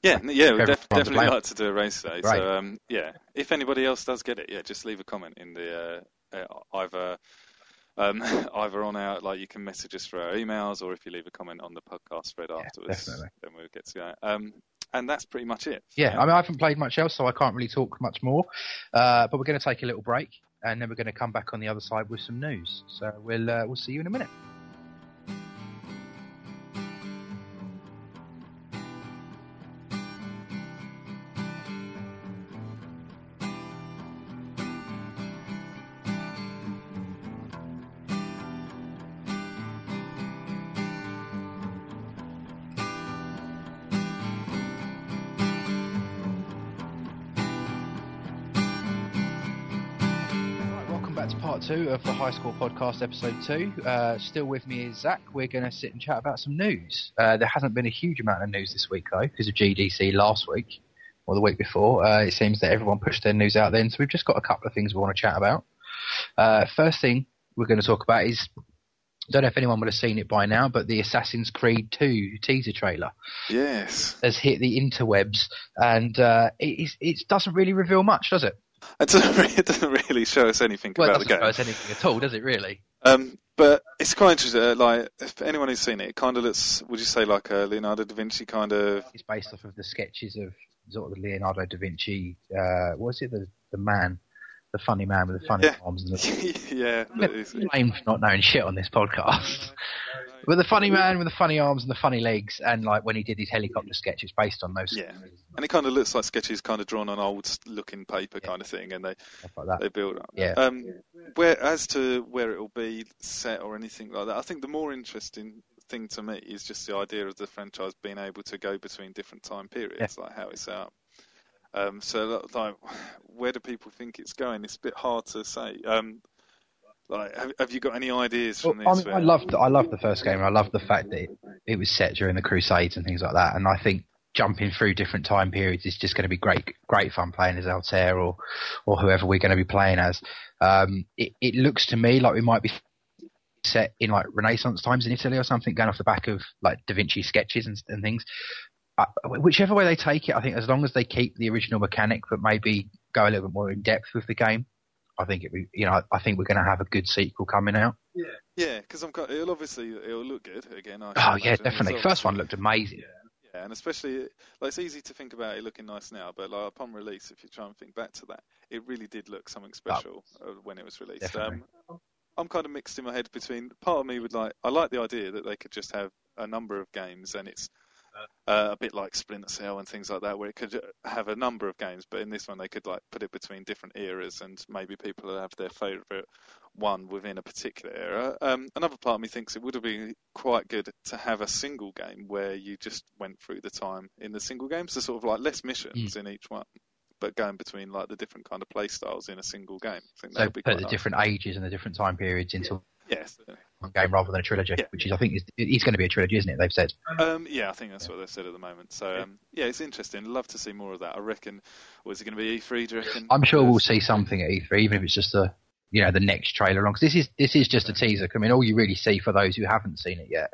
Yeah, yeah, we'd def- definitely like to do a race day. Right. So, um, yeah, if anybody else does get it, yeah, just leave a comment in the uh, uh, either um, either on our like you can message us through our emails, or if you leave a comment on the podcast thread Yeah, afterwards, definitely. then we'll get to that. Um, and that's pretty much it. Yeah, I mean, I haven't played much else, so I can't really talk much more. Uh, but we're going to take a little break, and then we're going to come back on the other side with some news. So we'll uh, we'll see you in a minute. Two of the High Score Podcast, episode two. Uh, still with me is Zach. We're going to sit and chat about some news. Uh, there hasn't been a huge amount of news this week, though, because of GDC last week or the week before. Uh, it seems that everyone pushed their news out then, so we've just got a couple of things we want to chat about. Uh, first thing we're going to talk about is don't know if anyone would have seen it by now, but the Assassin's Creed 2 teaser trailer Yes, has hit the interwebs, and uh, it, it doesn't really reveal much, does it? It doesn't, really, it doesn't really show us anything Well, it about the doesn't game. show us anything at all, does it? Really? Um, but it's quite interesting. uh, Like, if anyone who's seen it, it kind of looks. Would you say like a Leonardo da Vinci kind of? It's based off of the sketches of sort of Leonardo da Vinci. Uh, what was it? The the man, the funny man with the funny Yeah. arms and the. yeah, that is- Blamed for not knowing shit on this podcast. But the funny man with the funny arms and the funny legs, and like when he did his helicopter sketch, it's based on those Yeah. sketches, and it kind of looks like sketches kind of drawn on old-looking paper, kind of thing, and they stuff like that. they build up. Yeah. Um, where as to where it will be set or anything like that, I think the more interesting thing to me is just the idea of the franchise being able to go between different time periods, like how it's set up. Um, so, like, where do people think it's going? It's a bit hard to say. Um, like, have, have you got any ideas Well, from I, this? mean, I loved I loved the first game. I loved the fact that it, it was set during the Crusades and things like that. And I think jumping through different time periods is just going to be great great fun playing as Altair or or whoever we're going to be playing as. Um, it, it looks to me like we might be set in like Renaissance times in Italy or something, going off the back of like Da Vinci sketches and, and things. Uh, whichever way they take it, I think as long as they keep the original mechanic, but maybe go a little bit more in depth with the game, I think it. You know, I think we're going to have a good sequel coming out. Yeah, yeah, because I'm. quite- It'll obviously it'll look good again. I Oh can yeah, imagine. It's definitely. obviously- First one looked amazing. Yeah, and especially like it's easy to think about it looking nice now, but like upon release, if you try and think back to that, it really did look something special uh, when it was released. Um, I'm kind of mixed in my head between part of me would like I like the idea that they could just have a number of games and it's uh, a bit like Splinter Cell and things like that, where it could have a number of games, but in this one they could like put it between different eras and maybe people will have their favourite one within a particular era. Um, another part of me thinks it would have been quite good to have a single game where you just went through the time in the single game, so sort of like less missions in each one, but going between like the different kind of play styles in a single game. I think that So would be put the nice. different ages and the different time periods into Yes. one game rather than a trilogy, Yeah. which is I think is it's going to be a trilogy, isn't it? They've said. Um, yeah, I think that's what they've said at the moment. So um, yeah, it's interesting. Love to see more of that. I reckon. Was it going to be E3? Do you reckon? I'm sure we'll see something at E3, even if it's just a you know the next trailer on. Because this is this is just a teaser. I mean, all you really see for those who haven't seen it yet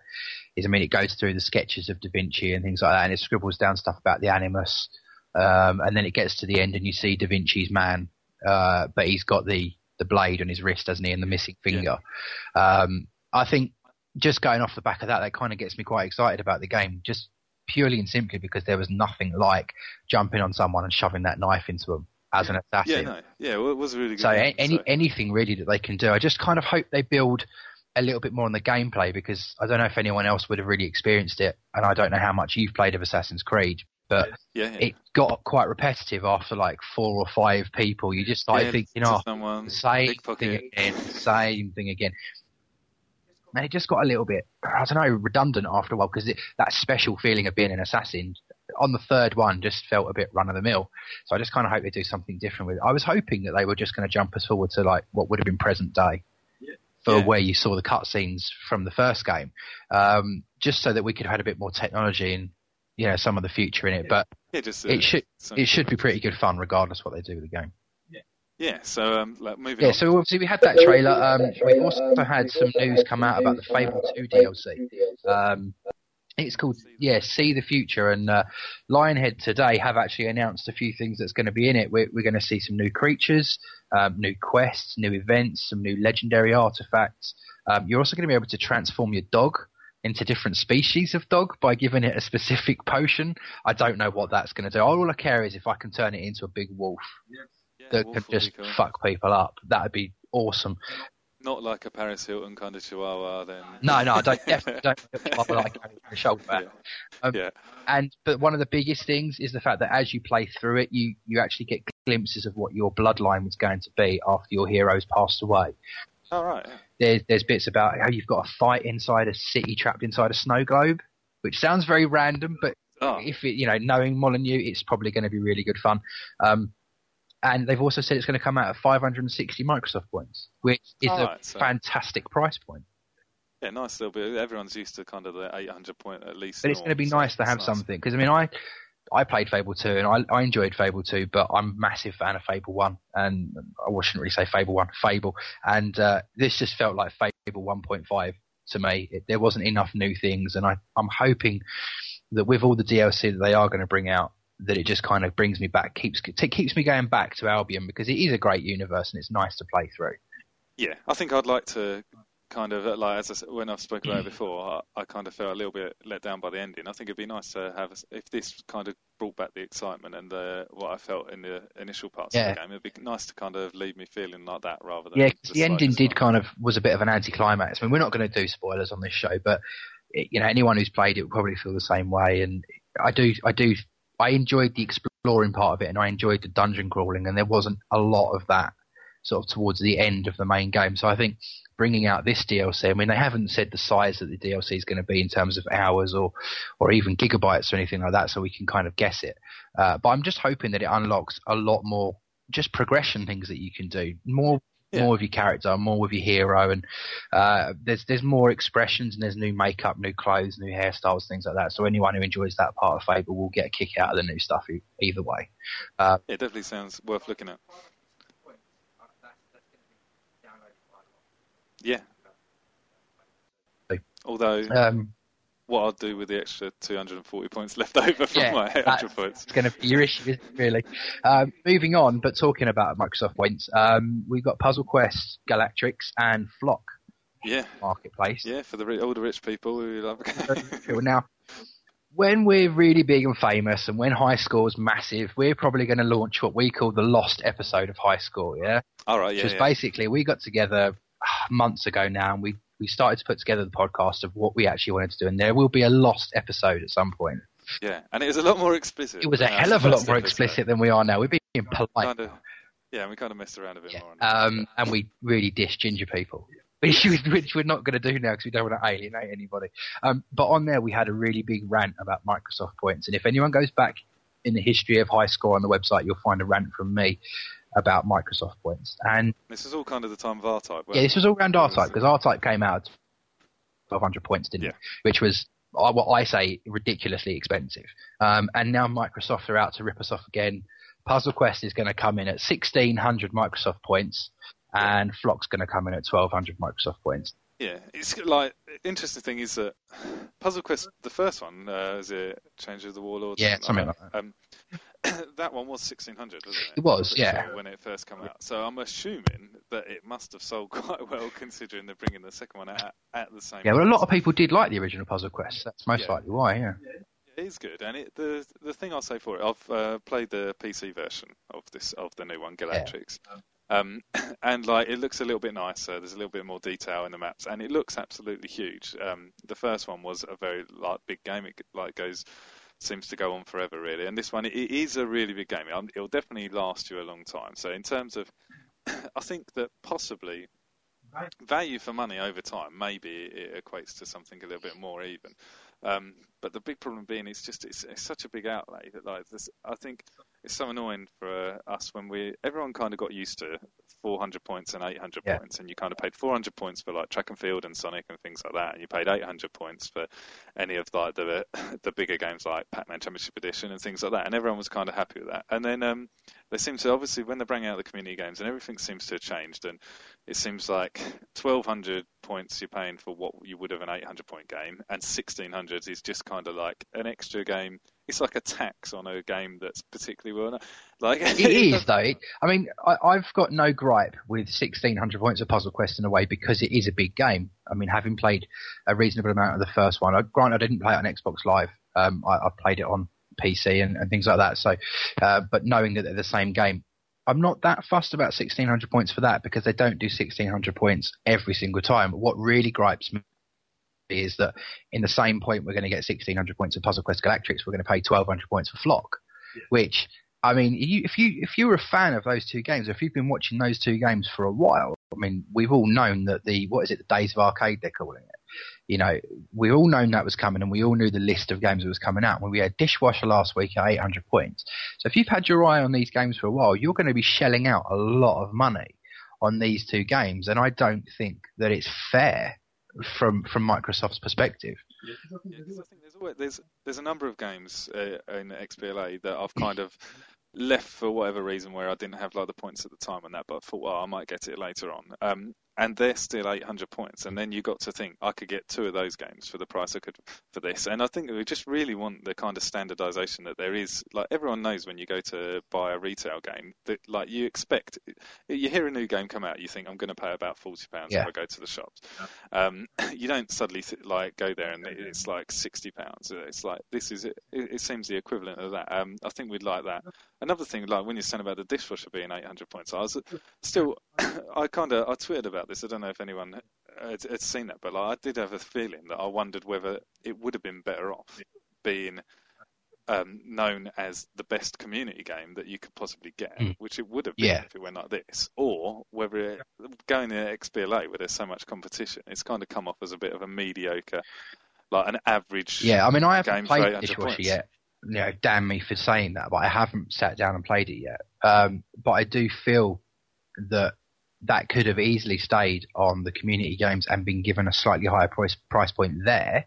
is, I mean, it goes through the sketches of Da Vinci and things like that, and it scribbles down stuff about the Animus, um, and then it gets to the end and you see Da Vinci's man, uh, but he's got the the blade on his wrist, doesn't he, and the missing finger. Um, I think just going off the back of that, that kind of gets me quite excited about the game, just purely and simply because there was nothing like jumping on someone and shoving that knife into them as an assassin. Yeah, no, yeah, well, it was really good. So game, any so. anything really that they can do, I just kind of hope they build a little bit more on the gameplay because I don't know if anyone else would have really experienced it, and I don't know how much you've played of Assassin's Creed, but yeah, yeah. it got quite repetitive after like four or five people. You just started Yeah, thinking, oh, someone, same thing again, same thing again. And it just got a little bit, I don't know, redundant after a while because that special feeling of being an assassin on the third one just felt a bit run of the mill. So I just kind of hope they do something different with it. I was hoping that they were just going to jump us forward to like what would have been present day for Yeah. where you saw the cutscenes from the first game, um, just so that we could have had a bit more technology and you know some of the future in it. But Yeah, just uh, it should so- it should be pretty good fun regardless what they do with the game. Yeah, so um, like, moving Yeah, on. so obviously we had that trailer. Um, we've also had some news come out about the Fable 2 DLC. Um, it's called, yeah, See the Future, and uh, Lionhead today have actually announced a few things that's going to be in it. We're, we're going to see some new creatures, um, new quests, new events, some new legendary artifacts. Um, you're also going to be able to transform your dog into different species of dog by giving it a specific potion. I don't know what that's going to do. All I care is if I can turn it into a big wolf yeah, that Wolf can just fuck people up. That'd be awesome. Not like a Paris Hilton kind of chihuahua, then. No, no, I don't definitely don't like the shoulder back. Um, yeah. And but one of the biggest things is the fact that as you play through it, you you actually get glimpses of what your bloodline was going to be after your heroes passed away. All right. yeah. There's there's bits about how you've got a fight inside a city trapped inside a snow globe, which sounds very random, but Oh, if it, you know, knowing Molyneux, it's probably going to be really good fun. Um, and they've also said it's going to come out at 560 Microsoft points, which is a so- fantastic price point. yeah, nice little bit. Everyone's used to kind of the 800 point at least. But it's going to be nice to have nice. something because I mean, I I played Fable two and I I enjoyed Fable two, but I'm a massive fan of Fable one, and I shouldn't really say Fable one, Fable, and uh, this just felt like Fable 1.5 to me. It, there wasn't enough new things, and I I'm hoping that with all the DLC that they are going to bring out. That it just kind of brings me back, keeps it keeps me going back to Albion because it is a great universe and it's nice to play through. Yeah, I think I'd like to kind of like as I, said- when I've spoken about it mm. before, I, I kind of felt a little bit let down by the ending. I think it'd be nice to have if this kind of brought back the excitement and the, what I felt in the initial parts Yeah. of the game. It'd be nice to kind of leave me feeling like that rather than Yeah, the ending did not- kind of was a bit of an anticlimax. I mean, we're not going to do spoilers on this show, but it, you know, anyone who's played it will probably feel the same way. And I do, I do, I enjoyed the exploring part of it, and I enjoyed the dungeon crawling, and there wasn't a lot of that sort of towards the end of the main game. So I think bringing out this DLC, I mean, they haven't said the size that the DLC is going to be in terms of hours or, or even gigabytes or anything like that, so we can kind of guess it. Uh, but I'm just hoping that it unlocks a lot more just progression things that you can do, more Yeah. more with your character, more with your hero, and uh, there's there's more expressions and there's new makeup, new clothes, new hairstyles, things like that. So anyone who enjoys that part of Fable will get a kick out of the new stuff e- either way. Uh, it definitely sounds worth looking at. Yeah. Although, um, what I'll do with the extra 240 points left over from Yeah, my that- 800 points. it's going to be your issue, really. Um, moving on, but talking about Microsoft points, um, we've got Puzzle Quest, Galactrix, and Flock Yeah, Marketplace. yeah, for the the rich people who love. Now, when we're really big and famous, and when High Score's massive, we're probably going to launch what we call the lost episode of High Score. Yeah, all right, which yeah, is yeah. basically we got together months ago now, and we we started to put together the podcast of what we actually wanted to do, and there will be a lost episode at some point. yeah, and it was a lot more explicit. It was a hell of a lot more episode. explicit than we are now. We're being polite. Kind of, yeah, we kind of messed around a bit Yeah. more. Um, and we really dish ginger people, which, which we're not going to do now because we don't want to alienate anybody. Um, but on there, we had a really big rant about Microsoft points. And if anyone goes back in the history of High Score on the website, you'll find a rant from me about Microsoft points. And this was all kind of the time of R-Type. yeah, this was all around R-Type because R-Type came out 1,200 points, didn't Yeah. it? Which was what I say ridiculously expensive. Um, and now Microsoft are out to rip us off again. Puzzle Quest is going to come in at 1,600 Microsoft points, and Flock's going to come in at 1,200 Microsoft points. Yeah, it's like interesting thing is that Puzzle Quest, the first one, uh, is it Challenge of the Warlord? Yeah, something like Um, that one was sixteen hundred, wasn't it? It was, yeah. sure, when it first came out. So I'm assuming that it must have sold quite well, considering they're bringing the second one out at the same. Yeah, well, a lot of people did like the original Puzzle Quest. That's most Yeah. likely why. Yeah. It is good, and it, the the thing I'll say for it, I've uh, played the PC version of this of the new one, Galactrix, yeah. Um, and like it looks a little bit nicer. There's a little bit more detail in the maps, and it looks absolutely huge. Um, the first one was a very like big game. It like goes seems to go on forever, really. And this one, it is a really big game. It'll definitely last you a long time. So in terms of, I think that possibly value for money over time, maybe it equates to something a little bit more even. Um, but the big problem being, it's just it's, it's such a big outlay that like this. I think it's so annoying for uh, us when we everyone kind of got used to 400 points and 800 yeah. points, and you kind of paid 400 points for like track and field and Sonic and things like that, and you paid 800 points for any of like the the bigger games like Pac-Man Championship Edition and things like that, and everyone was kind of happy with that. And then um, they seem to obviously when they're bringing out the community games and everything seems to have changed, and it seems like 1200 points you're paying for what you would have an 800 point game, and 1600 is just kind of like an extra game. It's like a tax on a game that's particularly well known. Like it is though. I mean, I, have got no gripe with 1600 points of Puzzle Quest in a way because it is a big game. I mean, having played a reasonable amount of the first one, I, granted I didn't play it on Xbox Live. Um, I, I, played it on PC and, and things like that. So, uh, but knowing that they're the same game, I'm not that fussed about 1600 points for that because they don't do 1600 points every single time. What really gripes me is that in the same point we're going to get 1600 points of Puzzle Quest Galactrix, we're going to pay 1200 points for Flock, yeah. which I mean, you, if you if you're a fan of those two games, if you've been watching those two games for a while, I mean, we've all known that the what is it, the Days of Arcade they're calling it. You know, we all known that was coming, and we all knew the list of games that was coming out. When we had Dishwasher last week at 800 points, so if you've had your eye on these games for a while, you're going to be shelling out a lot of money on these two games, and I don't think that it's fair from from Microsoft's perspective. Yeah, I think there's, always, there's there's a number of games uh, in XBLA that I've kind of left for whatever reason where I didn't have like the points at the time on that, but I thought, well, I might get it later on. Um, and they're still 800 points. And then you got to think, I could get two of those games for the price I could for this. And I think we just really want the kind of standardization that there is. Like everyone knows when you go to buy a retail game that like you expect, you hear a new game come out, you think I'm going to pay about 40 pounds yeah. if I go to the shops. Yeah. Um, you don't suddenly like go there and it's like 60 pounds. It's like this is it, it seems the equivalent of that. Um, I think we'd like that. Another thing, like when you're saying about the dishwasher being 800 points, I was still, I kind of, I tweeted about this. I don't know if anyone had, had seen that, but like, I did have a feeling that I wondered whether it would have been better off being um, known as the best community game that you could possibly get, mm. which it would have been yeah. if it went like this, or whether it, going to XBLA where there's so much competition, it's kind of come off as a bit of a mediocre, like an average. Yeah, I mean, I haven't played Dishwasher yet. You know, damn me for saying that, but I haven't sat down and played it yet. Um, but I do feel that that could have easily stayed on the community games and been given a slightly higher price price point there.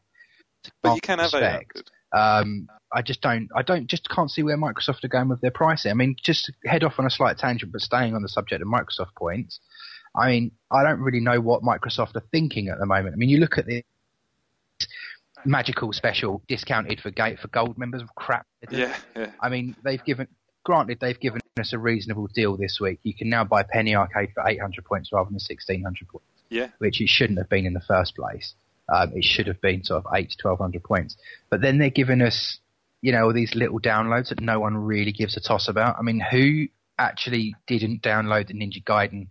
But you can have a um, I just don't. I don't. Just can't see where Microsoft are going with their pricing. I mean, just head off on a slight tangent, but staying on the subject of Microsoft points. I mean, I don't really know what Microsoft are thinking at the moment. I mean, you look at the magical special discounted for gate for gold members. Of crap. Yeah, yeah. I mean, they've given granted, they've given us a reasonable deal this week. You can now buy Penny Arcade for 800 points rather than 1600 points. Yeah. Which it shouldn't have been in the first place. Um, it should have been sort of 8 to 1200 points. But then they're giving us, you know, all these little downloads that no one really gives a toss about. I mean, who actually didn't download the Ninja Gaiden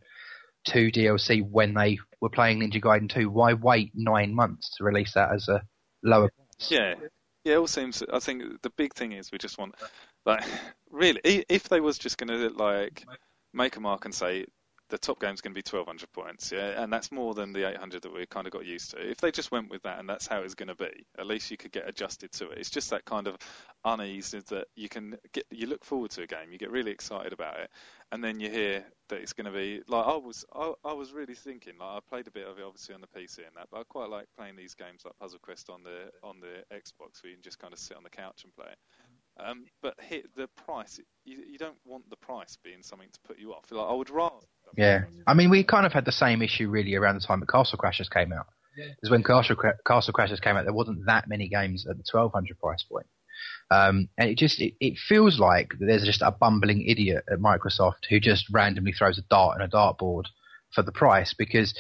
2 DLC when they were playing Ninja Gaiden 2? Why wait nine months to release that as a lower price? Yeah. Yeah, it all seems. I think the big thing is we just want like, really, if they was just going to like make a mark and say the top game's going to be 1200 points, yeah, and that's more than the 800 that we kind of got used to. If they just went with that and that's how it's going to be, at least you could get adjusted to it. It's just that kind of unease that you can get. You look forward to a game, you get really excited about it, and then you hear that it's going to be like I was. I, I was really thinking. Like I played a bit of it, obviously on the PC and that, but I quite like playing these games like Puzzle Quest on the on the Xbox, where you can just kind of sit on the couch and play it. Um, but hit the price. You, you, don't want the price being something to put you off. Like, I would rather. Yeah, I mean, we kind of had the same issue really around the time that Castle Crashers came out. Because when Castle, Castle Crashers came out, there wasn't that many games at the twelve hundred price point. Um, and it just it, it, feels like there's just a bumbling idiot at Microsoft who just randomly throws a dart in a dartboard for the price because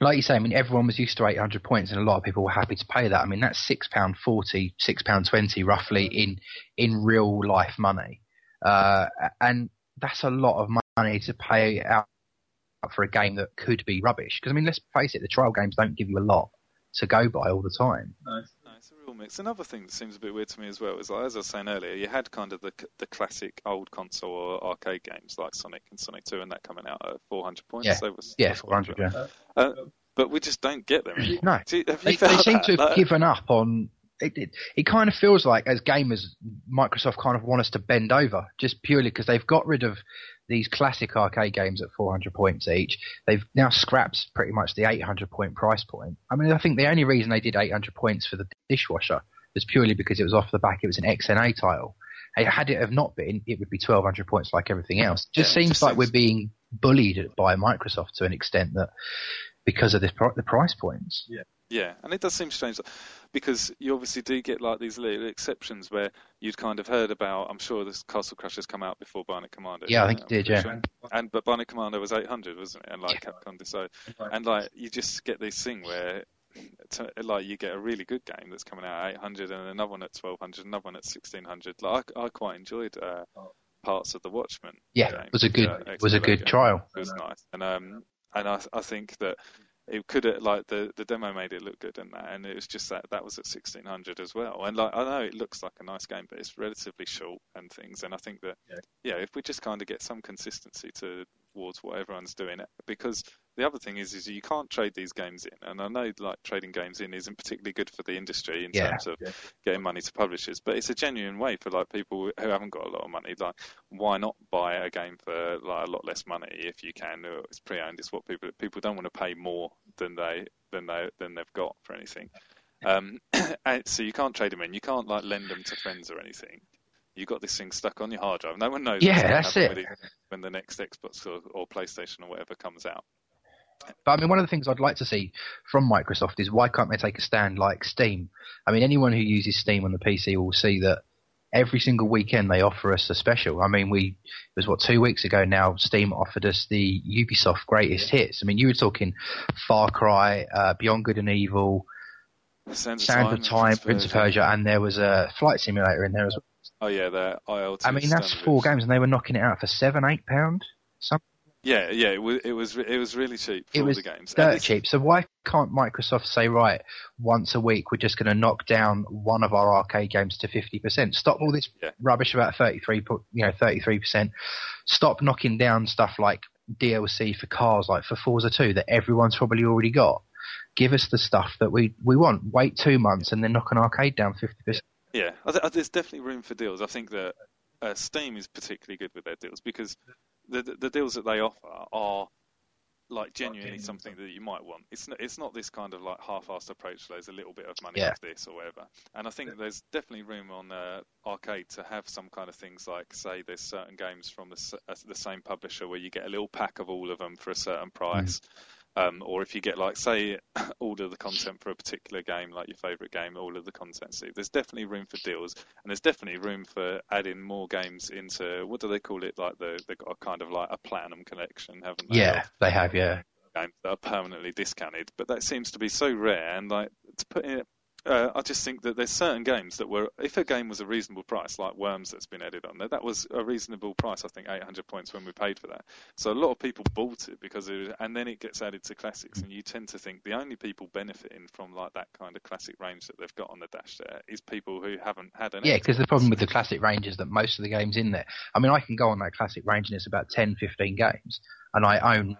like you say, I mean, everyone was used to 800 points, and a lot of people were happy to pay that. I mean, that's six pound forty, six pound twenty, roughly in in real life money, uh, and that's a lot of money to pay out for a game that could be rubbish. Because I mean, let's face it, the trial games don't give you a lot to go by all the time. Real mix. Another thing that seems a bit weird to me as well is, like, as I was saying earlier, you had kind of the the classic old console or arcade games like Sonic and Sonic 2 and that coming out at 400 points. Yeah, was, yeah 400, yeah. Uh, but we just don't get them. No, they, they seem that? to have like, given up on. It, it, it kind of feels like as gamers, Microsoft kind of want us to bend over just purely because they've got rid of these classic arcade games at 400 points each. They've now scrapped pretty much the 800 point price point. I mean, I think the only reason they did 800 points for the dishwasher was purely because it was off the back. It was an XNA title. Had it have not been, it would be 1200 points like everything else. It just yeah, seems just like seems... we're being bullied by Microsoft to an extent that because of this, the price points. Yeah. Yeah, and it does seem strange because you obviously do get like these little exceptions where you'd kind of heard about. I'm sure this Castle Crashers come out before Bionic Commando. Yeah, I think it did. Yeah, sure. and but Bionic Commando was 800, wasn't it? And like yeah. Capcom decided, and like you just get this thing where. To, like you get a really good game that's coming out at 800 and another one at 1200 another one at 1600 like I, I quite enjoyed uh, parts of the Watchmen yeah game. it was a good uh, was a good trial it was nice and um and I, I think that it could have like the the demo made it look good and that, and it was just that that was at 1600 as well. And like I know it looks like a nice game, but it's relatively short and things. And I think that yeah, yeah if we just kind of get some consistency to towards what everyone's doing, because the other thing is, is you can't trade these games in, and I know like trading games in isn't particularly good for the industry in yeah, terms of yeah. getting money to publishers, but it's a genuine way for like people who haven't got a lot of money. Like, why not buy a game for like a lot less money if you can? It's pre-owned. It's what people people don't want to pay more than they than they than they've got for anything. Um, so you can't trade them in. You can't like lend them to friends or anything You've got this thing stuck on your hard drive. No one knows. Yeah, that's it. When the next Xbox or, or, PlayStation or whatever comes out. But I mean, one of the things I'd like to see from Microsoft is why can't they take a stand like Steam? I mean, anyone who uses Steam on the PC will see that every single weekend they offer us a special. I mean, we it was what two weeks ago now. Steam offered us the Ubisoft Greatest Hits. I mean, you were talking Far Cry, uh, Beyond Good and Evil, Sands of Time, Prince of Persia, and there was a flight simulator in there as well. Oh yeah, the IL-2. I mean, that's four games, and they were knocking it out for seven, eight pound. Something. Yeah, yeah, it was it was it was really cheap it was games. Dirt cheap. So why can't Microsoft say right once a week we're just going to knock down one of our arcade games to fifty percent? Stop all this yeah. rubbish about thirty three, you know, thirty three percent. Stop knocking down stuff like DLC for cars, like for Forza Two, that everyone's probably already got. Give us the stuff that we we want. Wait two months and then knock an arcade down fifty percent. Yeah, there's definitely room for deals. I think that uh, Steam is particularly good with their deals because the, the, the deals that they offer are like genuinely something that you might want. It's not, it's not this kind of like half-assed approach. There's a little bit of money yeah. off this or whatever. And I think there's definitely room on uh, arcade to have some kind of things like, say, there's certain games from the, uh, the same publisher where you get a little pack of all of them for a certain price. Mm. Um, or if you get like say all of the content for a particular game, like your favourite game, all of the content. So there's definitely room for deals, and there's definitely room for adding more games into what do they call it? Like the they got a kind of like a platinum collection, haven't they? Yeah, they have. Yeah, games that are permanently discounted, but that seems to be so rare, and like to put it uh, I just think that there's certain games that were, if a game was a reasonable price, like Worms that's been added on there, that was a reasonable price. I think 800 points when we paid for that. So a lot of people bought it because it was, and then it gets added to classics, and you tend to think the only people benefiting from like that kind of classic range that they've got on the dash there is people who haven't had an. Yeah, because the problem with the classic range is that most of the games in there. I mean, I can go on that classic range and it's about 10, 15 games, and I own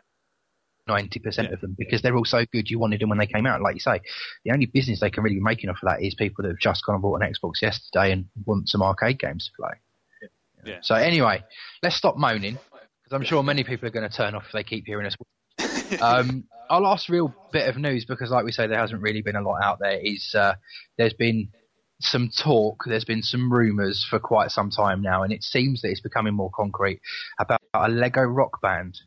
90% yeah. of them because they're all so good you wanted them when they came out. Like you say, the only business they can really be making off of that is people that have just gone and bought an Xbox yesterday and want some arcade games to play. Yeah. So anyway, let's stop moaning because I'm sure many people are going to turn off if they keep hearing us. um, our last real bit of news, because like we say, there hasn't really been a lot out there, is uh, there's been some talk, there's been some rumours for quite some time now, and it seems that it's becoming more concrete about a Lego rock band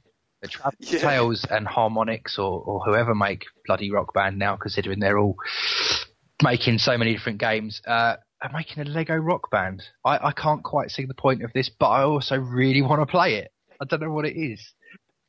the Traveller's yeah. Tales and Harmonix or, or whoever make bloody Rock Band now, considering they're all making so many different games, uh, are making a Lego Rock Band. I, I can't quite see the point of this, but I also really want to play it. I don't know what it is.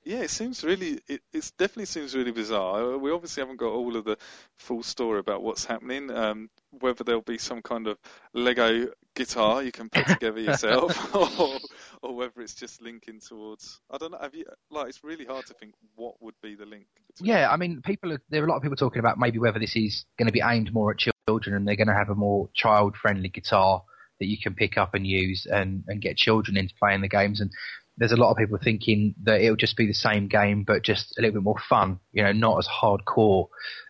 Yeah, it seems really. It it definitely seems really bizarre. Uh, We obviously haven't got all of the full story about what's happening. Um, whether there'll be some kind of Lego guitar you can put together yourself, or or whether it's just linking towards. I don't know. Have you like? It's really hard to think what would be the link. Yeah, I mean, people. Are, there are a lot of people talking about maybe whether this is going to be aimed more at children, and they're going to have a more child-friendly guitar that you can pick up and use, and and get children into playing the games. And there's a lot of people thinking that it'll just be the same game, but just a little bit more fun. You know, not as hardcore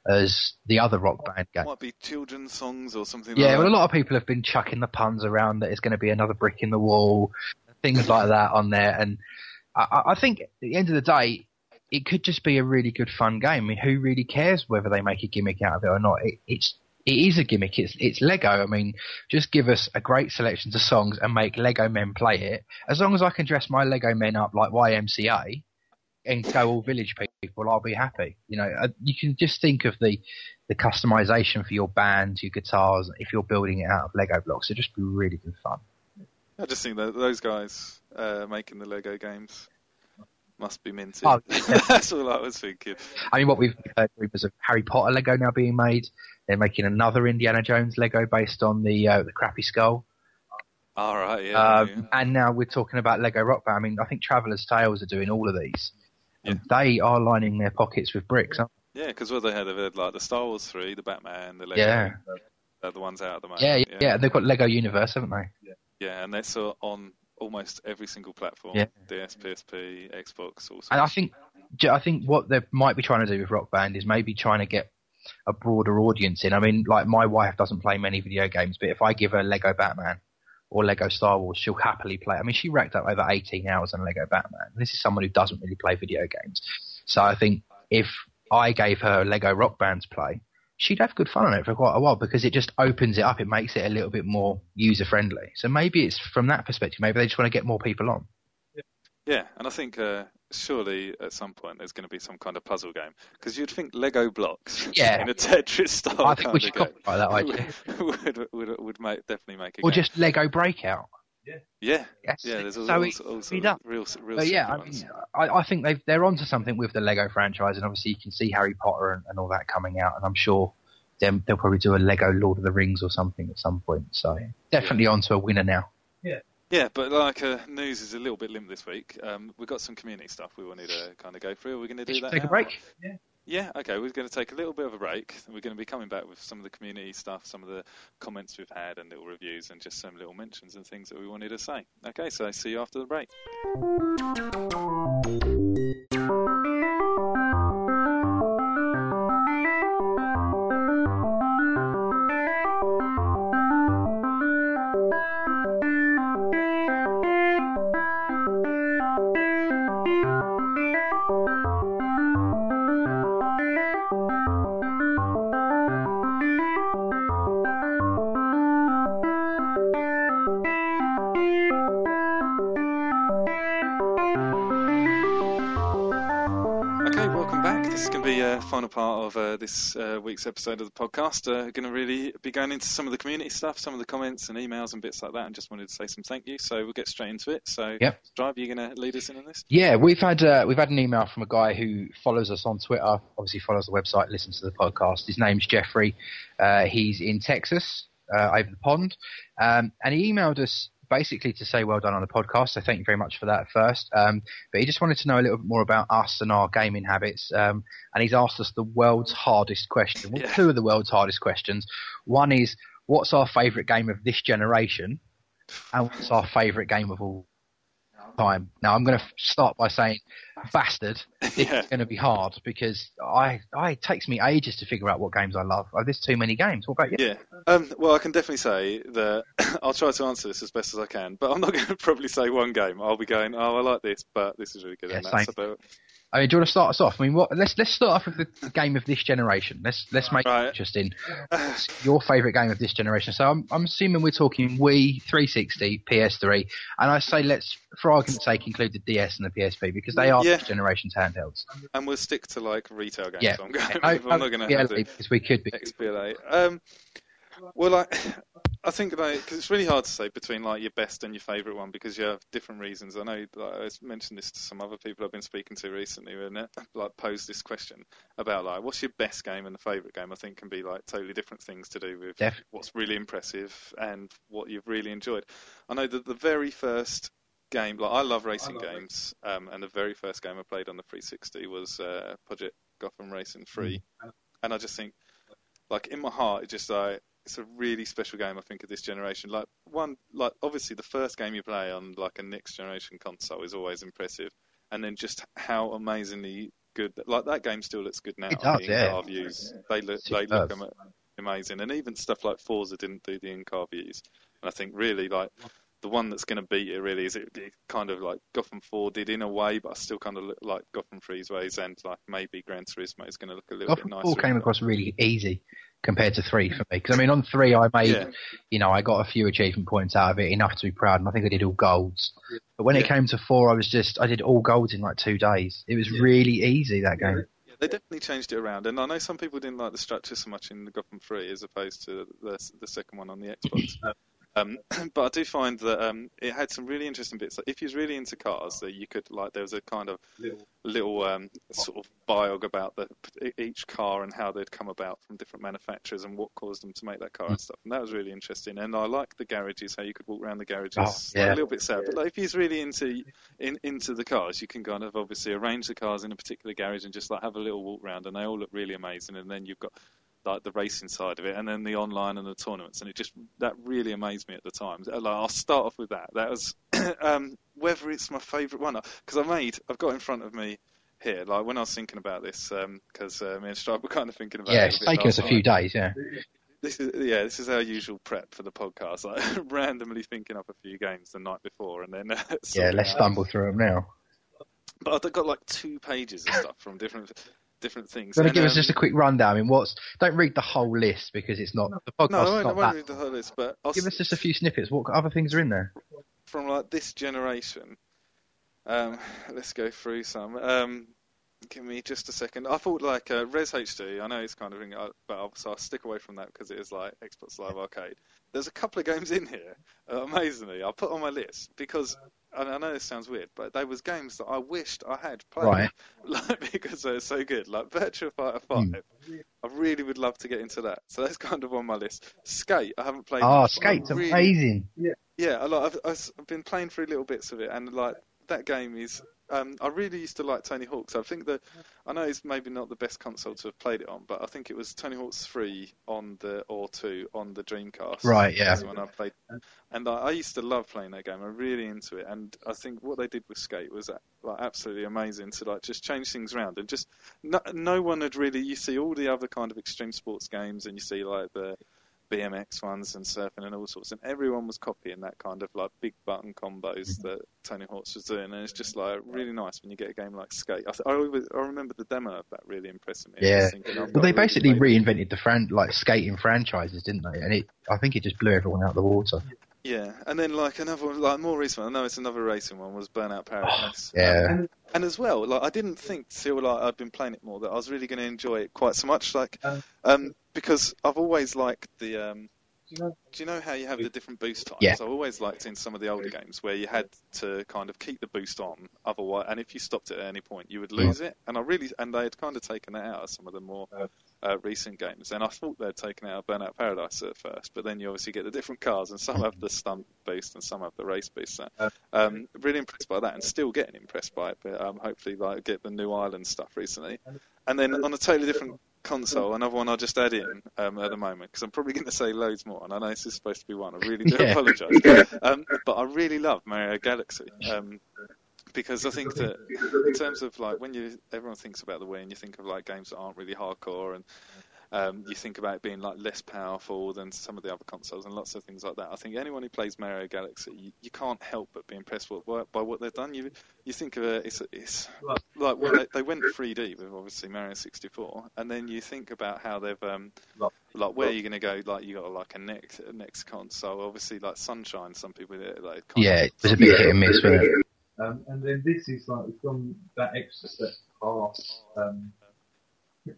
as the other rock band game. might be children's songs or something. Yeah, like well, a lot of people have been chucking the puns around that it's going to be another brick in the wall, things like that on there. And I- I, think at the end of the day, it could just be a really good fun game. I mean, who really cares whether they make a gimmick out of it or not? It, it's it is a gimmick. It's it's Lego. I mean, just give us a great selection of songs and make Lego men play it. As long as I can dress my Lego men up like YMCA and go all village people, I'll be happy. You know, uh, you can just think of the the customization for your band, your guitars, if you're building it out of Lego blocks. It'd just be really good fun. I just think that those guys uh, making the Lego games must be minted. Oh, That's all I was thinking. I mean, what we've heard rumours of Harry Potter Lego now being made. They're making another Indiana Jones Lego based on the uh, the crappy skull. All right, yeah. Um, yeah. and now we're talking about Lego Rock Band. I mean, I think Traveller's Tales are doing all of these. And they are lining their pockets with bricks. aren't Yeah, because what they had, they had like the Star Wars three, the Batman, the Lego, Yeah. they're the ones out at the moment. they? Yeah, yeah, They've got Lego Universe, haven't they? Yeah, and that's uh, on almost every single platform. Yeah. DS, PSP, Xbox, also. And I think, I think what they might be trying to do with Rock Band is maybe trying to get a broader audience in. I mean, like my wife doesn't play many video games, but if I give her Lego Batman or Lego Star Wars, she'll happily play. I mean, she racked up over 18 hours on Lego Batman. This is someone who doesn't really play video games. So I think if I gave her Lego Rock Band to play, she'd have good fun on it for quite a while because it just opens it up. It makes it a little bit more user friendly. So maybe it's from that perspective. Maybe they just want to get more people on. Yeah, and I think uh, surely at some point there's going to be some kind of puzzle game because you'd think Lego blocks Yeah. in a Tetris style I think we should copyright that idea. would, would, would make, definitely make a Or game. just Lego Breakout. Yeah, Yes. yeah. There's all, so all, it- all, speed up. real, real But yeah, I mean, I, I think they've, they're onto something with the Lego franchise, and obviously you can see Harry Potter and, and all that coming out, and I'm sure them, they'll probably do a Lego Lord of the Rings or something at some point. So definitely onto a winner now. Yeah, Yeah, but like uh, news is a little bit limp this week. Um, we've got some community stuff we wanted to kind of go through. Are we going to do Should that? we take a break? Yeah, okay. We're going to take a little bit of a break. We're going to be coming back with some of the community stuff, some of the comments we've had, and little reviews, and just some little mentions and things that we wanted to say. Okay, so see you after the break. Final part of uh, this uh, week's episode of the podcast. Uh, going to really be going into some of the community stuff, some of the comments and emails and bits like that, and just wanted to say some thank you. So we'll get straight into it. So, Yep. Drive, you're going to lead us in on this? Yeah, we've had uh, we've had an email from a guy who follows us on Twitter. Obviously, follows the website, listens to the podcast. His name's Jeffrey. Uh, he's in Texas, uh, over the pond, um, and he emailed us basically to say well done on the podcast. So thank you very much for that first. Um, but he just wanted to know a little bit more about us and our gaming habits. Um, and he's asked us the world's hardest question. Well, Yeah. two of the world's hardest questions. One is what's our favourite game of this generation, and what's our favourite game of all time. Now I'm going to start by saying, bastard, Yeah. is going to be hard because I, I it takes me ages to figure out what games I love. Oh, there's too many games. What about you? Yeah. Um, well, I can definitely say that I'll try to answer this as best as I can, but I'm not going to probably say one game. I'll be going, oh, I like this, but this is really good. Yeah, and that's same. I mean, do you want to start us off? I mean, what, let's let's start off with the, game of this generation. Let's let's make Right. it interesting. Your favourite game of this generation. So I'm I'm assuming we're talking Wii, 360, PS3, and I say let's, for argument's sake, include the DS and the PSP because they are Yeah. this generation's handhelds. and we'll stick to like retail games. Yeah. I'm, going No. I'm not going to because we could be. XBLA. Um, well, I, I think like because it's really hard to say between like your best and your favourite one because you have different reasons. I know like, I mentioned this to some other people I've been speaking to recently, and it, like posed this question about like what's your best game and the favourite game. I think can be like totally different things to do with Def- what's really impressive and what you've really enjoyed. I know that the very first game, like I love racing games, um, and the very first game I played on the 360 was uh, Project Gotham Racing 3, and I just think like in my heart, it just like it's a really special game. I think of this generation. Like one, like obviously the first game you play on like a next generation console is always impressive, and then just how amazingly good. Like that game still looks good now. It does, the yeah. views. They look, they It look does. amazing, and even stuff like Forza didn't do the in-car views. And I think really like the one that's going to beat it really is it, it kind of like Gotham 4 did in a way, but I still kind of look like Gotham 3's ways, and like maybe Gran Turismo is going to look a little Gotham bit 4 nicer. came across really easy compared to 3 for me. Because, I mean, on 3 I made, Yeah. you know, I got a few achievement points out of it, enough to be proud, and I think I did all golds. But when it came to 4, I was just, I did all golds in like two days. It was really easy, that game. Yeah, they definitely changed it around, and I know some people didn't like the structure so much in the Gotham 3 as opposed to the the second one on the Xbox. Um, but I do find that um, it had some really interesting bits. Like if you was really into cars, that you could like there was a kind of Little, little um, sort of biog about the, each car and how they'd come about from different manufacturers and what caused them to make that car and stuff. And that was really interesting. And I liked the garages, how you could walk around the garages. Oh, Like, a little bit sad, but like, if you're really into in, into the cars, you can kind of obviously arrange the cars in a particular garage and just like have a little walk round, and they all look really amazing. And then you've got like the racing side of it, and then the online and the tournaments, and it just that really amazed me at the time. Like, I'll start off with that. That was um, whether it's my favourite one because I made I've got in front of me here like when I was thinking about this because uh, me and Stripe were kind of thinking about Yeah, it. it's taken us a few days, yeah. This is yeah, this is our usual prep for the podcast. Like randomly thinking up a few games the night before, and then uh, Yeah, let's stumble through them now. But I've got like two pages of stuff from different different things. Going to give us um, just a quick rundown. I mean, what's? Don't read the whole list because it's not the podcast's no, I won't, I won't read the whole list, but I'll Give s- us just a few snippets. What other things are in there? from like this generation. Um, let's go through some. Um, give me just a second. I thought like uh, Rez HD. I know it's kind of, ring- uh, but I'll, so I'll stick away from that because it is like Xbox Live Arcade. There's a couple of games in here, uh, amazingly. I'll put on my list because I know this sounds weird, but they was games that I wished I had played, Right. like because they're so good. Like Virtua Fighter Five. Hmm. I really would love to get into that. So that's kind of on my list. Skate. I haven't played. Oh, much, but I Skate's really- amazing. yeah, I like, I've, I've I've been playing through little bits of it, and like that game is. Um, I really used to like Tony Hawk's. I think that I know it's maybe not the best console to have played it on, but I think it was Tony Hawk's three on the or two on the Dreamcast. Right, yeah. One I played, and I, I used to love playing that game. I'm really into it, and I think what they did with Skate was uh, like absolutely amazing to like just change things around and just no, no one had really. You see all the other kind of extreme sports games, and you see like the BMX ones and surfing and all sorts, and everyone was copying that kind of like big button combos that Tony Hawk's was doing, and it's just like really nice when you get a game like Skate. I, th- I, always, I remember the demo of that really impressing me. Yeah. thinking, Well, they really basically made- reinvented the fran- like skating franchises, didn't they? And it, I think it just blew everyone out of the water. Yeah, and then like another one, like more recent. one, I know it's another racing one. Was Burnout Paradise. Yeah. Um, and as well, like I didn't think till like I'd been playing it more that I was really going to enjoy it quite so much. Like, Um, um, because I've always liked the. Um, Do you know? do you know how you have the different boost times? Yeah. I've always liked in some of the older games where you had to kind of keep the boost on, otherwise, and if you stopped it at any point, you would lose it. And I really, and they had kind of taken that out of some of the more uh, recent games. And I thought they'd taken out Burnout Paradise at first, but then you obviously get the different cars, and some have the stunt boost and some have the race boost. So, um, really impressed by that, and still getting impressed by it. But um, hopefully, like get the New Island stuff recently, and then on a totally different console, another one I'll just add in um, at the moment because I'm probably going to say loads more, and I know this is supposed to be one. I really do Yeah. apologise, um, but I really love Mario Galaxy. Um, because I think that in terms of like when you everyone thinks about the Wii and you think of like games that aren't really hardcore and um, you think about it being like less powerful than some of the other consoles and lots of things like that. I think anyone who plays Mario Galaxy, you, you can't help but be impressed with, by, by what they've done. You you think of it, it's it's like well, they, they went 3D with obviously Mario 64, and then you think about how they've um, like where you're going to go. Like you got like a next a next console, obviously like Sunshine. Some people like kind Yeah, of- it was a bit hit and miss, wasn't it? Um, and then this is like gone that extra step past um,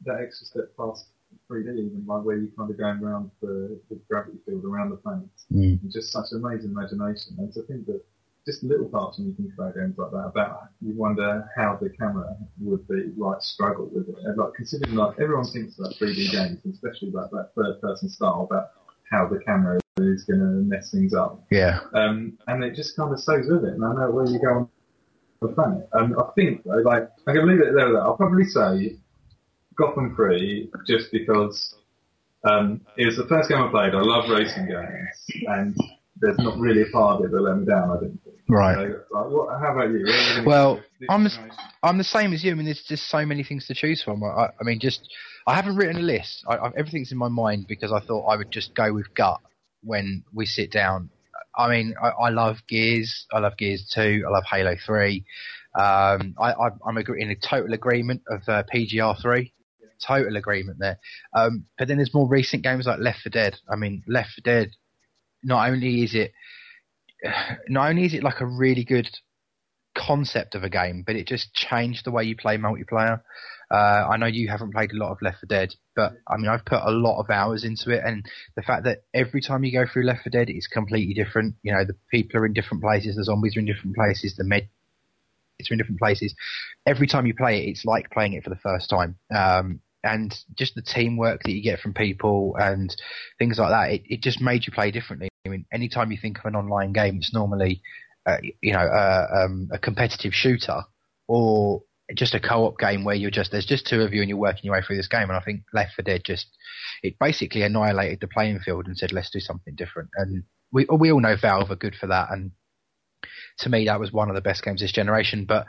that extra step past 3D, even like where you kind of going around the, the gravity field around the planet. Mm. And just such amazing imagination. And to think that just little parts when you think about games like that, about you wonder how the camera would be like struggle with it. And like considering like everyone thinks about 3D games, especially about that third person style, about how the camera is going to mess things up. Yeah. Um, and it just kind of stays with it. And I know where you go on the planet. Um, I think though, like I'm going to leave it there. With that. I'll probably say Gotham 3 just because um, it was the first game I played. I love racing games, and there's not really a part of it that let me down. I didn't think. Right. So, like, what, how about you? Well, I'm the- I'm the same as you. I mean, there's just so many things to choose from. I, I mean, just I haven't written a list. I, I, everything's in my mind because I thought I would just go with gut when we sit down. I mean, I, I love Gears. I love Gears Two. I love Halo Three. Um, I, agree- in a total agreement of uh, PGR Three. Total agreement there. Um, but then there's more recent games like Left 4 Dead. I mean, Left 4 Dead. Not only is it, not only is it like a really good concept of a game, but it just changed the way you play multiplayer. Uh, I know you haven't played a lot of Left 4 Dead, but I mean I've put a lot of hours into it, and the fact that every time you go through Left 4 Dead, it's completely different. You know, the people are in different places, the zombies are in different places, the med it's in different places. Every time you play it, it's like playing it for the first time. Um, and just the teamwork that you get from people and things like that, it, it just made you play differently. I mean, anytime you think of an online game, it's normally, uh, you know, uh, um, a competitive shooter or just a co-op game where you're just there's just two of you and you're working your way through this game. And I think Left 4 Dead just it basically annihilated the playing field and said let's do something different. And we we all know Valve are good for that. And to me, that was one of the best games this generation. But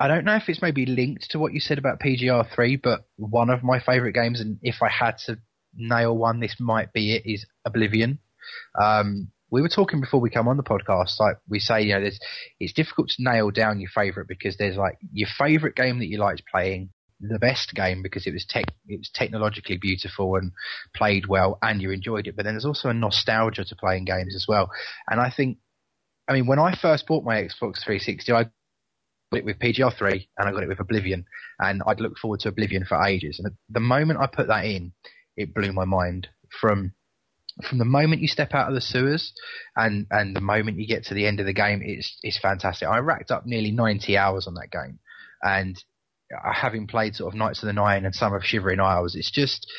I don't know if it's maybe linked to what you said about PGR three, but one of my favourite games, and if I had to nail one, this might be it, is Oblivion. Um, we were talking before we come on the podcast, like we say, you know, there's, it's difficult to nail down your favourite because there's like your favourite game that you liked playing, the best game because it was tech, it was technologically beautiful and played well, and you enjoyed it. But then there's also a nostalgia to playing games as well. And I think, I mean, when I first bought my Xbox 360, I got it with PGR three and I got it with Oblivion, and I'd looked forward to Oblivion for ages. And the moment I put that in, it blew my mind from from the moment you step out of the sewers and and the moment you get to the end of the game it's it's fantastic. I racked up nearly 90 hours on that game. And uh, having played sort of knights of the nine and some of shivering isles it's just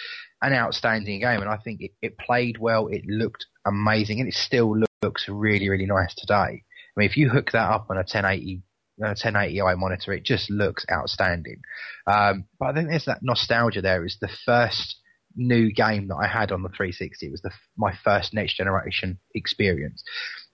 an outstanding game. And i think it, it played well. It looked amazing. And it still looks really really nice today. I mean if you hook that up on a 1080 a 1080i monitor it just looks outstanding. Um, but i think there's that nostalgia there. It's the first new game that I had on the 360. It was the, my first next generation experience.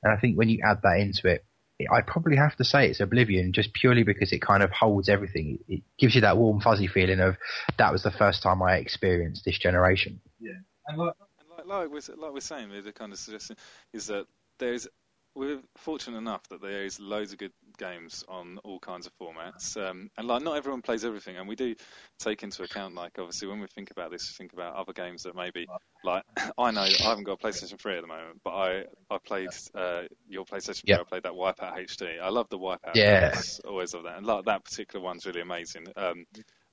And I think when you add that into it, I probably have to say it's Oblivion just purely because it kind of holds everything. It gives you that warm, fuzzy feeling of that was the first time I experienced this generation. Yeah. And like, And like, like, we're, like we're saying, the kind of suggestion is that there's we're fortunate enough that there is loads of good games on all kinds of formats, um, and like not everyone plays everything, and we do take into account like obviously when we think about this, we think about other games that maybe like I know I haven't got a PlayStation 3 at the moment, but I I played uh, your PlayStation 3, Yep. I played that Wipeout HD. I love the Wipeout. Yeah. always love that, and like that particular one's really amazing. Um,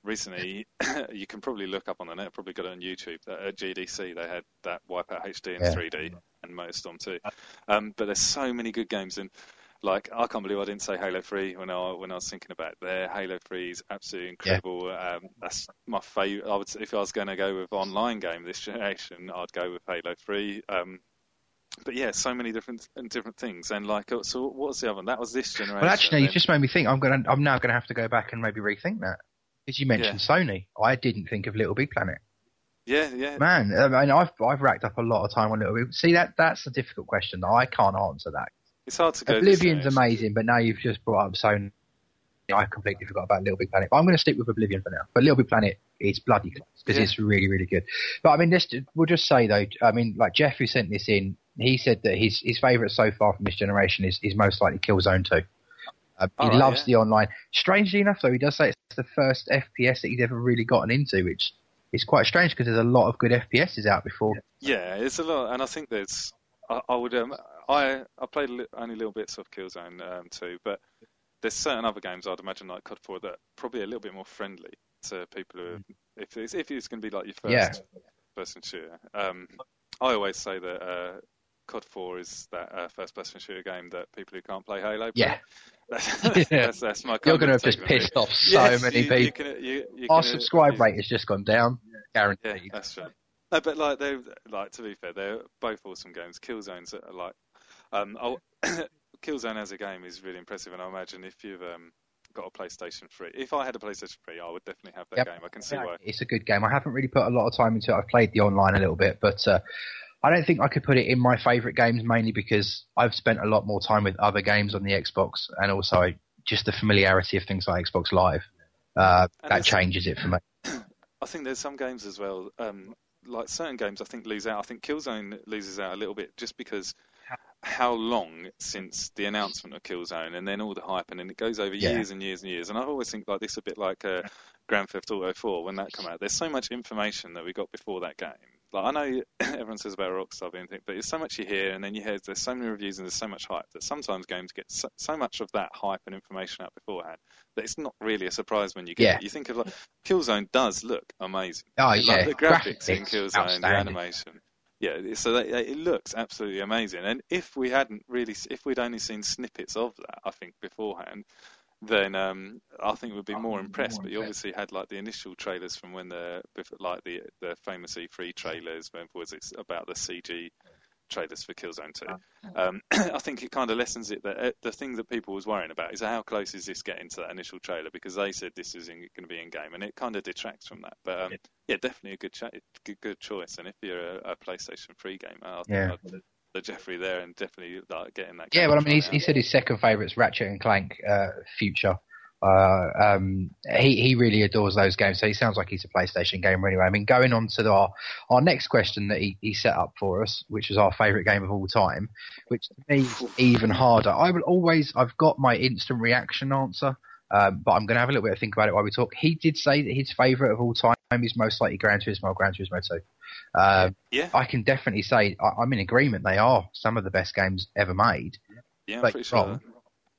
recently, you can probably look up on the net, probably got it on YouTube. At GDC they had that Wipeout HD in Yeah. 3D and MotorStorm 2. Um, but there's so many good games and like I can't believe I didn't say Halo 3 when I when I was thinking about it there. Halo 3 is absolutely incredible. Um, that's my favorite. I would if I was going to go with online game this generation, I'd go with Halo 3. Um, but yeah, so many different different things. And like, uh, so what was the other one? That was this generation. Well, actually, you just made me think. I'm gonna. I'm now gonna have to go back and maybe rethink that. Because you mentioned Sony, I didn't think of Little Big Planet. Yeah, yeah. Man, I mean, I've I've racked up a lot of time on Little Big. See that that's a difficult question. I can't answer that. It's hard to go. Oblivion's generation. amazing, but now you've just brought up Sony. I completely forgot about Little Big Planet. But I'm going to stick with Oblivion for now. But Little Big Planet is bloody close because Yeah. it's really, really good. But I mean, this we'll just say though. I mean, like Jeff who sent this in, he said that his his favourite so far from this generation is is most likely Killzone Two. Uh, he right, loves yeah. the online. Strangely enough, though, he does say it's the first FPS that he's ever really gotten into, which is quite strange because there's a lot of good FPSs out before. Yeah, it's a lot, and I think there's. I, I would. Um, I I played only little bits of Killzone um, too, but there's certain other games I'd imagine like COD 4 that are probably a little bit more friendly to people who, if it's, if it's going to be like your first Yeah. person shooter. Um, I always say that uh, COD 4 is that uh, first person shooter game that people who can't play Halo play. Yeah. That's, that's, that's my You're going to have just take on it. pissed off so Yes, many you, people. You can, you, Our uh, subscribe rate has just gone down, Yeah, guaranteed. that's right. No, but like they like to be fair, they're both awesome games. Killzone's are like um Killzone as a game is really impressive, and I imagine if you've um got a PlayStation 3, if I had a PlayStation 3, I would definitely have that Yep. game. I can see Yeah, why. It's a good game. I haven't really put a lot of time into it. I've played the online a little bit, but uh, I don't think I could put it in my favourite games mainly because I've spent a lot more time with other games on the Xbox and also just the familiarity of things like Xbox Live. Uh, that changes it for me. I think there's some games as well, um, like certain games I think lose out. I think Killzone loses out a little bit just because how long since the announcement of Killzone and then all the hype and then it goes over Yeah. years and years and years. And I always think like this a bit like uh, Grand Theft Auto 4 when that came out. There's so much information that we got before that game. Like I know everyone says about Rockstar being thing, but there's so much you hear and then you hear there's so many reviews and there's so much hype that sometimes games get so, so much of that hype and information out beforehand that it's not really a surprise when you get Yeah. it. You think of like Killzone does look amazing. Oh, Like yeah. the graphics, in Killzone, the animation. Yeah, so that, it looks absolutely amazing. And if we hadn't really, if we'd only seen snippets of that, I think beforehand, then um, I think we'd be more impressed. But you obviously had like the initial trailers from when the, like the the famous E3 trailers, when was it about the CG trailers for Killzone 2. Um, I think it kind of lessens it. That uh, the thing that people was worrying about is how close is this getting to that initial trailer because they said this is going to be in game, and it kind of detracts from that. But um, yeah, definitely a good, good good choice. And if you're a, a PlayStation 3 gamer, I think Yeah. I'd, the Jeffrey there and definitely like getting that. Yeah, well, I mean, he's, he said his second favourite's Ratchet and Clank uh, Future. Uh, um, he he really adores those games, so he sounds like he's a PlayStation gamer anyway. I mean, going on to the, our our next question that he, he set up for us, which is our favourite game of all time, which to me is even harder. I will always I've got my instant reaction answer, um, but I'm going to have a little bit of think about it while we talk. He did say that his favourite of all time is most likely Gran Turismo, or Gran Turismo Two. Um, Yeah, I can definitely say I, I'm in agreement. They are some of the best games ever made. yeah, but pretty sure.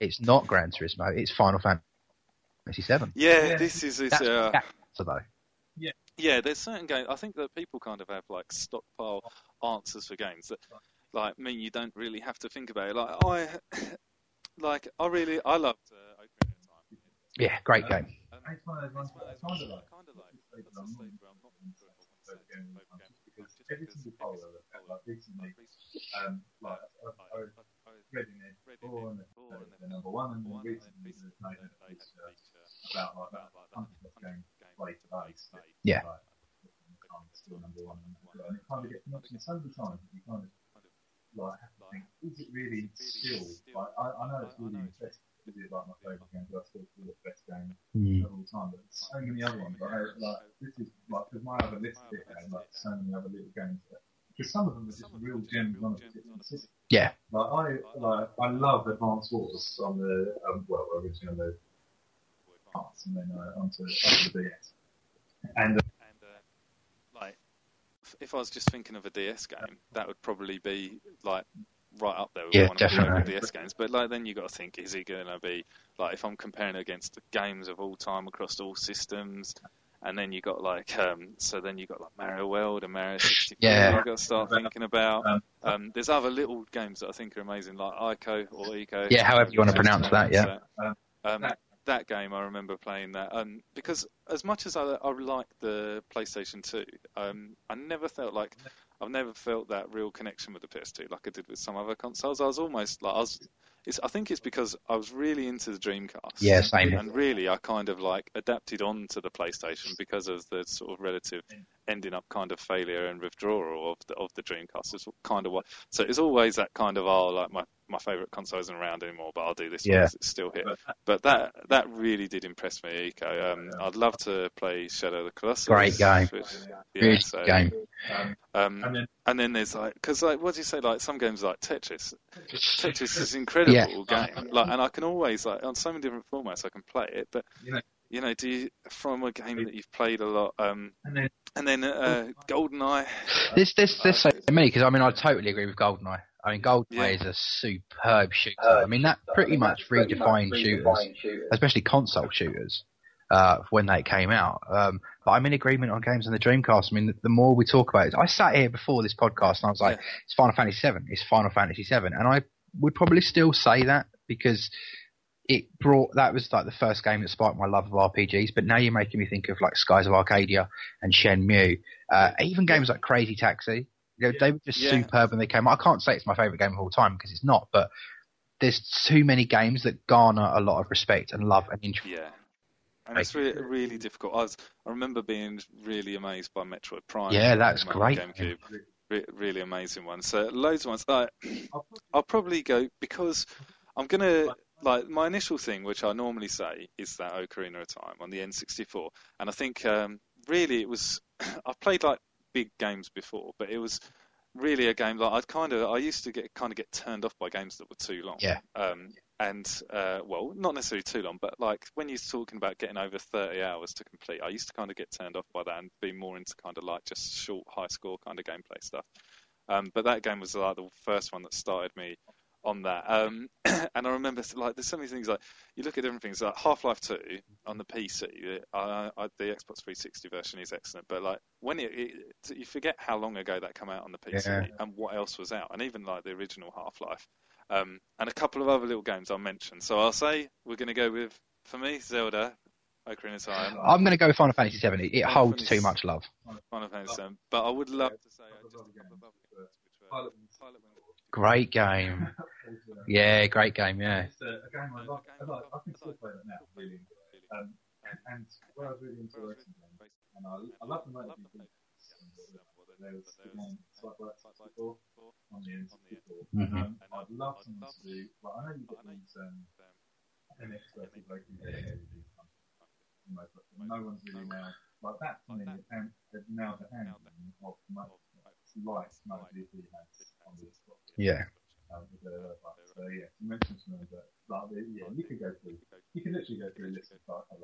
It's not Gran Turismo. It's Final Fantasy Seven. Yeah, Yeah. this is it's, That's uh, though. Yeah, there's certain games. I think that people kind of have like stockpile answers for games that, like, mean you don't really have to think about it. Like I, like I really, I loved uh, Ocarina of Time. Yeah, great game. Um, It's one of those ones that I kinda like. kind of like. That's a like where I'm not sure if I want to say every because single poll I look recently, um, like I, I, I read in it before and the, the, the number one, and then recently there's made a feature about like that hundred best game played today. still, Yeah. Like, still number one, and and it kind of gets mentioned so many times. that You kind of like have to think, is it really still? Like I, I know it's really impressive. It is like my favourite game, but I still feel the best game Mm. of all time. But so many other ones. Like, like this is like because my other list here has like so many other little games. Because some of them are just real gems on a system. Yeah, Like I like I love Advance Wars on the um, well originally on the parts and then uh, onto, onto the DS. And uh, uh, like, if I was just thinking of a DS game, that would probably be like right up there with Yeah, one of my definitely. favourite DS games. But like, then you got to think, is it going to be like if I'm comparing it against the games of all time across all systems? And then you got like, um, so then you got like Mario World and Mario 64. Yeah. You've got to start thinking about. Um, Um, there's other little games that I think are amazing, like Ico or Ico. Yeah, however you wanna pronounce that, yeah. Um, Um, that- that game, I remember playing that um, because as much as I, I like the PlayStation 2, um, I never felt like I've never felt that real connection with the PS2 like I did with some other consoles. I was almost like I was. It's, I think it's because I was really into the Dreamcast. Yeah, same. And really, I kind of like adapted onto the PlayStation because of the sort of relative ending up kind of failure and withdrawal of the of the Dreamcast. Is kind of what. So it's always that kind of oh, like my my favorite console isn't around anymore, but I'll do this Yeah. one 'cause it's still here. but But that that really did impress me, Eco. Um, I'd love to play Shadow of the Colossus. Great game. which- yeah, Really so, game. um, Um, and then and then there's like, because like, what do you say? Like some games like Tetris. Tetris is an incredible Yeah. game. Like, and I can always like on so many different formats I can play it. But You know- do you from a game that you've played a lot? Um, and then and then uh, GoldenEye. There's there's there's so many because I mean I totally agree with GoldenEye. I mean GoldenEye Yeah. is a superb shooter. I mean that pretty much redefined shooters, especially console shooters. uh, when they came out. Um, but I'm in agreement on games on the Dreamcast. I mean, the, the more we talk about it, I sat here before this podcast and I was like, Yeah. it's Final Fantasy VII, it's Final Fantasy VII, and I would probably still say that because it brought that was like the first game that sparked my love of RPGs. But now you're making me think of like Skies of Arcadia and Shenmue, uh, even games like Crazy Taxi. You know, They were just Yeah. superb when they came. out. I can't say it's my favorite game of all time because it's not, but there's too many games that garner a lot of respect and love and interest. Yeah. And it's really, really difficult. I was, I remember being really amazed by Metroid Prime. Yeah, that's great. GameCube. Re- really amazing one. So loads of ones. Like, I'll probably go because I'm gonna like my initial thing, which I normally say, is that Ocarina of Time on the N64, and I think um, really it was. I've played like big games before, but it was really a game like I'd kind of I used to get kind of get turned off by games that were too long. Yeah. Um, and uh, well, not necessarily too long, but like when you're talking about getting over 30 hours to complete, I used to kind of get turned off by that and be more into kind of like just short, high score kind of gameplay stuff. Um, but that game was like the first one that started me on that. Um, and I remember like there's so many things like you look at different things like Half-Life 2 on the PC. Uh, I, the Xbox 360 version is excellent, but like when it, it you forget how long ago that came out on the PC Yeah. and what else was out, and even like the original Half-Life. Um, and a couple of other little games I'll mention. So I'll say we're going to go with, for me, Zelda, Ocarina of Time, I'm going to go with Final Fantasy VII. It, it Final holds Fantasy- too much love. Final Fantasy VII. But I would love to say just a couple of other games, which were Pilot Pilot Wings. Great game. Yeah, great game. Yeah. It's a, a game I love. I, like, I can still play that now. Really. Um, and where I was really into racing games, and I, I love the motor There was the game Excitebike 64 on the N64. Mhm. Um, I'd love someone to do. Like, I know you get these um, MX versus local games. You know, but no one's really now like that. To me, and now the hand of much light most people has on the Xbox. Yeah. Um, so yeah, you mentioned some of that. Yeah, you could go through. You literally go through a list of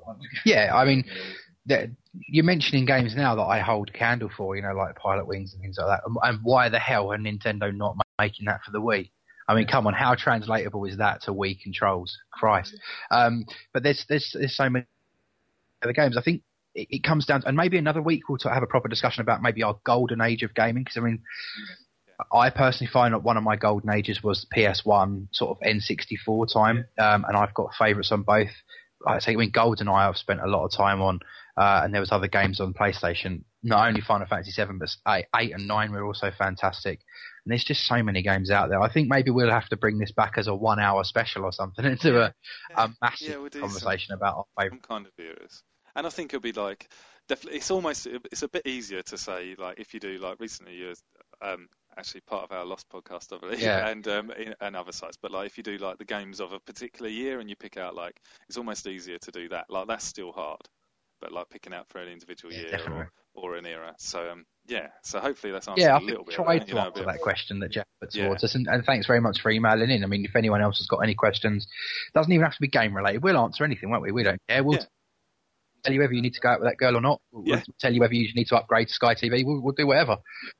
hundred. Yeah, I mean, you're mentioning games now that I hold candle for, you know, like Pilot Wings and things like that. And- And why the hell are Nintendo not making that for the Wii? I mean, come on, how translatable is that to Wii controls? Christ. Um, but there's, there's there's so many other games. I think it, it comes down to, and maybe another week we'll have a proper discussion about maybe our golden age of gaming. Because I mean, I personally find that one of my golden ages was PS1 sort of N64 time, um, and I've got favourites on both. I say, I mean, GoldenEye I've spent a lot of time on, uh, and there was other games on PlayStation. Not only Final Fantasy VII, but eight, eight and nine were also fantastic. And there's just so many games out there. I think maybe we'll have to bring this back as a one-hour special or something into a, a massive Yeah, we'll do some- conversation about our favourite. kind of eras. And I think it'll be like definitely. It's almost it's a bit easier to say like if you do like recently you're um, actually part of our Lost podcast, I believe, Yeah. and um, in, and other sites. But like if you do like the games of a particular year and you pick out like it's almost easier to do that. Like that's still hard, but like picking out for an individual Yeah, year definitely. or, or an era. So um, yeah. So hopefully that's answered Yeah, a little bit. of tried to you know, a answer that question that Jeff put Yeah. towards us, and, and thanks very much for emailing in. I mean, if anyone else has got any questions, doesn't even have to be game related. We'll answer anything, won't we? We don't care. We'll Yeah. Tell you whether you need to go out with that girl or not. We'll, we'll Yeah. tell you whether you need to upgrade to Sky TV. We'll, we'll do whatever.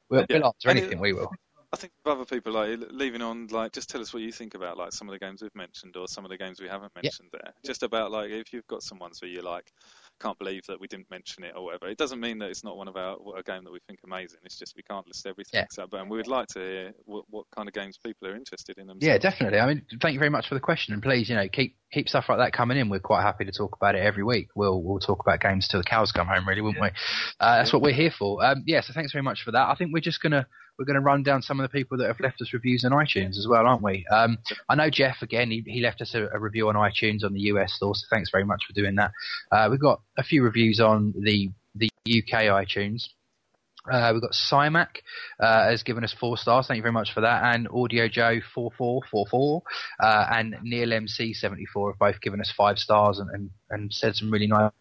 We'll, Yeah. we'll answer it- anything. we will. I think other people like leaving on like just tell us what you think about like some of the games we've mentioned or some of the games we haven't mentioned there. Just about like if you've got some ones where you're like can't believe that we didn't mention it or whatever. It doesn't mean that it's not one of our a game that we think amazing. It's just we can't list everything. Yeah. So, and we would like to hear what, what kind of games people are interested in. Yeah, definitely. I mean, thank you very much for the question, and please, you know, keep keep stuff like that coming in. We're quite happy to talk about it every week. We'll we'll talk about games till the cows come home, really, wouldn't we? Uh, that's what we're here for. Um, yeah, so thanks very much for that. I think we're just gonna we're gonna run down some of the people that have left us reviews on iTunes as well, aren't we? Um, I know Jeff again. He, he left us a, a review on iTunes on the US store, so thanks very much for doing that. Uh, we've got a few reviews on the the UK iTunes. Uh, we've got Simac uh, has given us four stars. Thank you very much for that. And Audio Joe four four four four uh, and Neil MC seventy four have both given us five stars and, and, and said some really nice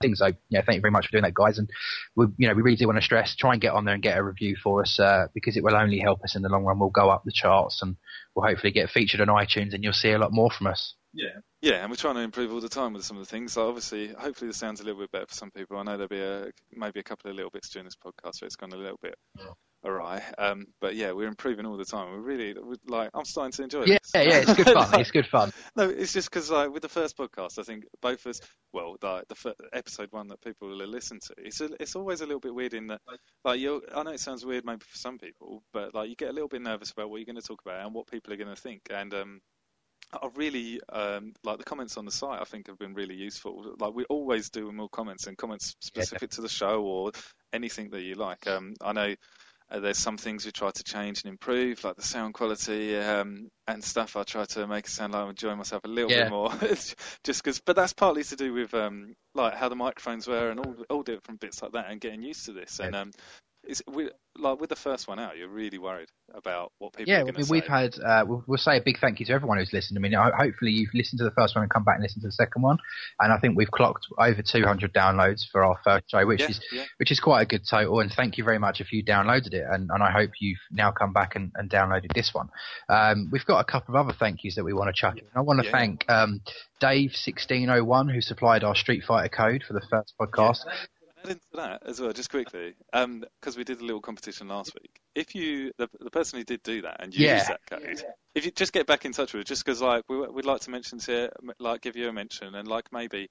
things. So yeah, thank you very much for doing that, guys. And we you know we really do want to stress try and get on there and get a review for us uh, because it will only help us in the long run. We'll go up the charts and we'll hopefully get featured on iTunes and you'll see a lot more from us. Yeah, Yeah, and we're trying to improve all the time with some of the things. So obviously, hopefully, the sound's a little bit better for some people. I know there'll be a, maybe a couple of little bits during this podcast where it's gone a little bit awry. Um, but yeah, we're improving all the time. We're really we're, like I'm starting to enjoy Yeah, this. yeah, yeah. It's good fun. It's good fun. No, it's just because like with the first podcast, I think both of us, well, like the fir- episode one that people will listen to, it's a, it's always a little bit weird in that, like you, I know it sounds weird maybe for some people, but like you get a little bit nervous about what you're going to talk about and what people are going to think, and um, I really um, like the comments on the site. I think have been really useful. Like we always do more comments and comments specific to the show or anything that you like. Um, I know uh, there's some things we try to change and improve, like the sound quality um, and stuff. I try to make it sound like I'm enjoying myself a little Yeah. bit more, just because. But that's partly to do with um, like how the microphones were and all all different bits like that, and getting used to this. And um, it's we, like with the first one out, you're really worried about what people Yeah, are I going mean, we've had. Uh, we'll, we'll say a big thank you to everyone who's listened. I mean, hopefully you've listened to the first one and come back and listen to the second one. And I think we've clocked over 200 downloads for our first show, which yeah, is yeah. which is quite a good total. And thank you very much if you downloaded it. And, and I hope you've now come back and, and downloaded this one. Um, we've got a couple of other thank yous that we want to chuck in. I want to Yeah. thank um, Dave1601 who supplied our Street Fighter code for the first podcast. Add into that as well, just quickly, because we did a little competition last week. If you, the, the person who did do that and used Yeah. that code, if you just get back in touch with us, just because like we, we'd like to mention to like give you a mention and like maybe.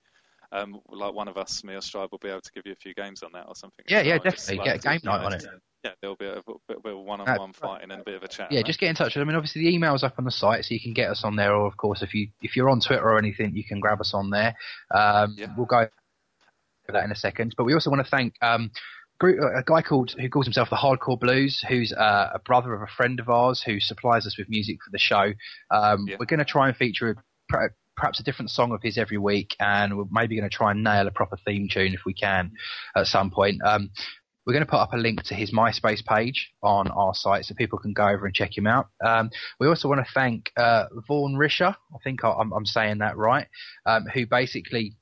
Um, like one of us, me or Strybe, will be able to give you a few games on that or something. Yeah, yeah, definitely. like, Get a game night on it. Yeah, there'll be a, a bit, bit of one-on-one Uh, fighting and a bit of a chat. Yeah, right? just get in touch with them. I mean, obviously the email's up on the site, so you can get us on there. Or of course, if you if you're on Twitter or anything, you can grab us on there. Um, Yeah. We'll go that in a second. But we also want to thank um, group, a guy called who calls himself the Hardcore Blues, who's uh, a brother of a friend of ours who supplies us with music for the show. Um, Yeah. We're going to try and feature a, perhaps a different song of his every week, and we're maybe going to try and nail a proper theme tune if we can at some point. Um, we're going to put up a link to his MySpace page on our site so people can go over and check him out. Um, we also want to thank uh, Vaughan Risher, I think I- I'm, I'm saying that right, um, who basically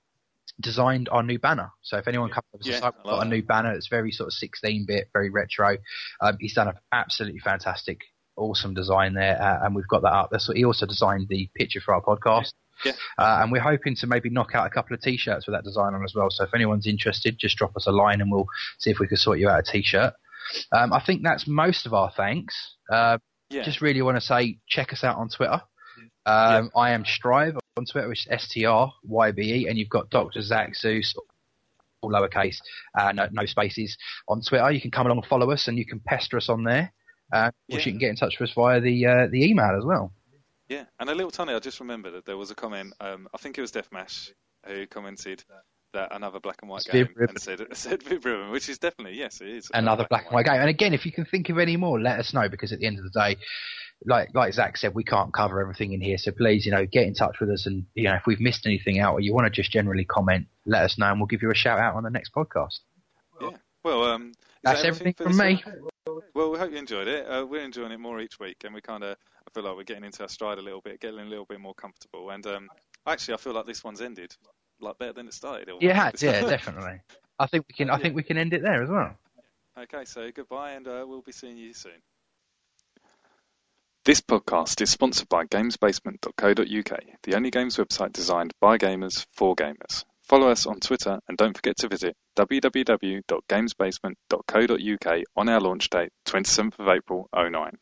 designed our new banner. So if anyone comes over to the Yeah, site, we've got a new banner. It's very sort of 16-bit, very retro. Um, he's done an absolutely fantastic, awesome design there, uh, and we've got that up. That's, he also designed the picture for our podcast. Yeah. Uh, and we're hoping to maybe knock out a couple of t-shirts with that design on as well. So if anyone's interested, just drop us a line and we'll see if we can sort you out a t-shirt. Um, I think that's most of our thanks. Uh, yeah. just really want to say check us out on Twitter. Um, I am Strybe on Twitter, which is S T R Y B E, and you've got Dr. Zach Zeus, all lowercase, uh, no, no spaces on Twitter. You can come along and follow us, and you can pester us on there. Uh, Yeah. Or you can get in touch with us via the uh, the email as well. Yeah, and a little tiny. I just remember that there was a comment. Um, I think it was Deathmash who commented that another black and white It's game and said said Ribbon, which is definitely yes, it is Another black and white game. And again, if you can think of any more, let us know because at the end of the day, like like Zach said, we can't cover everything in here. So please, you know, get in touch with us, and you know, if we've missed anything out or you want to just generally comment, let us know, and we'll give you a shout out on the next podcast. Yeah. Well, um, That's that everything for from me. week? Well, we hope you enjoyed it. Uh, we're enjoying it more each week, and we kind of, I feel like we're getting into our stride a little bit, getting a little bit more comfortable. And um, actually, I feel like this one's ended like better than it started. Yeah, yeah, definitely. I think we can. I think we can end it there as well. Okay, so goodbye, and uh, we'll be seeing you soon. This podcast is sponsored by GamesBasement.co.uk, the only games website designed by gamers for gamers. Follow us on Twitter and don't forget to visit www.gamesbasement.co.uk on our launch date, 27th of April 09.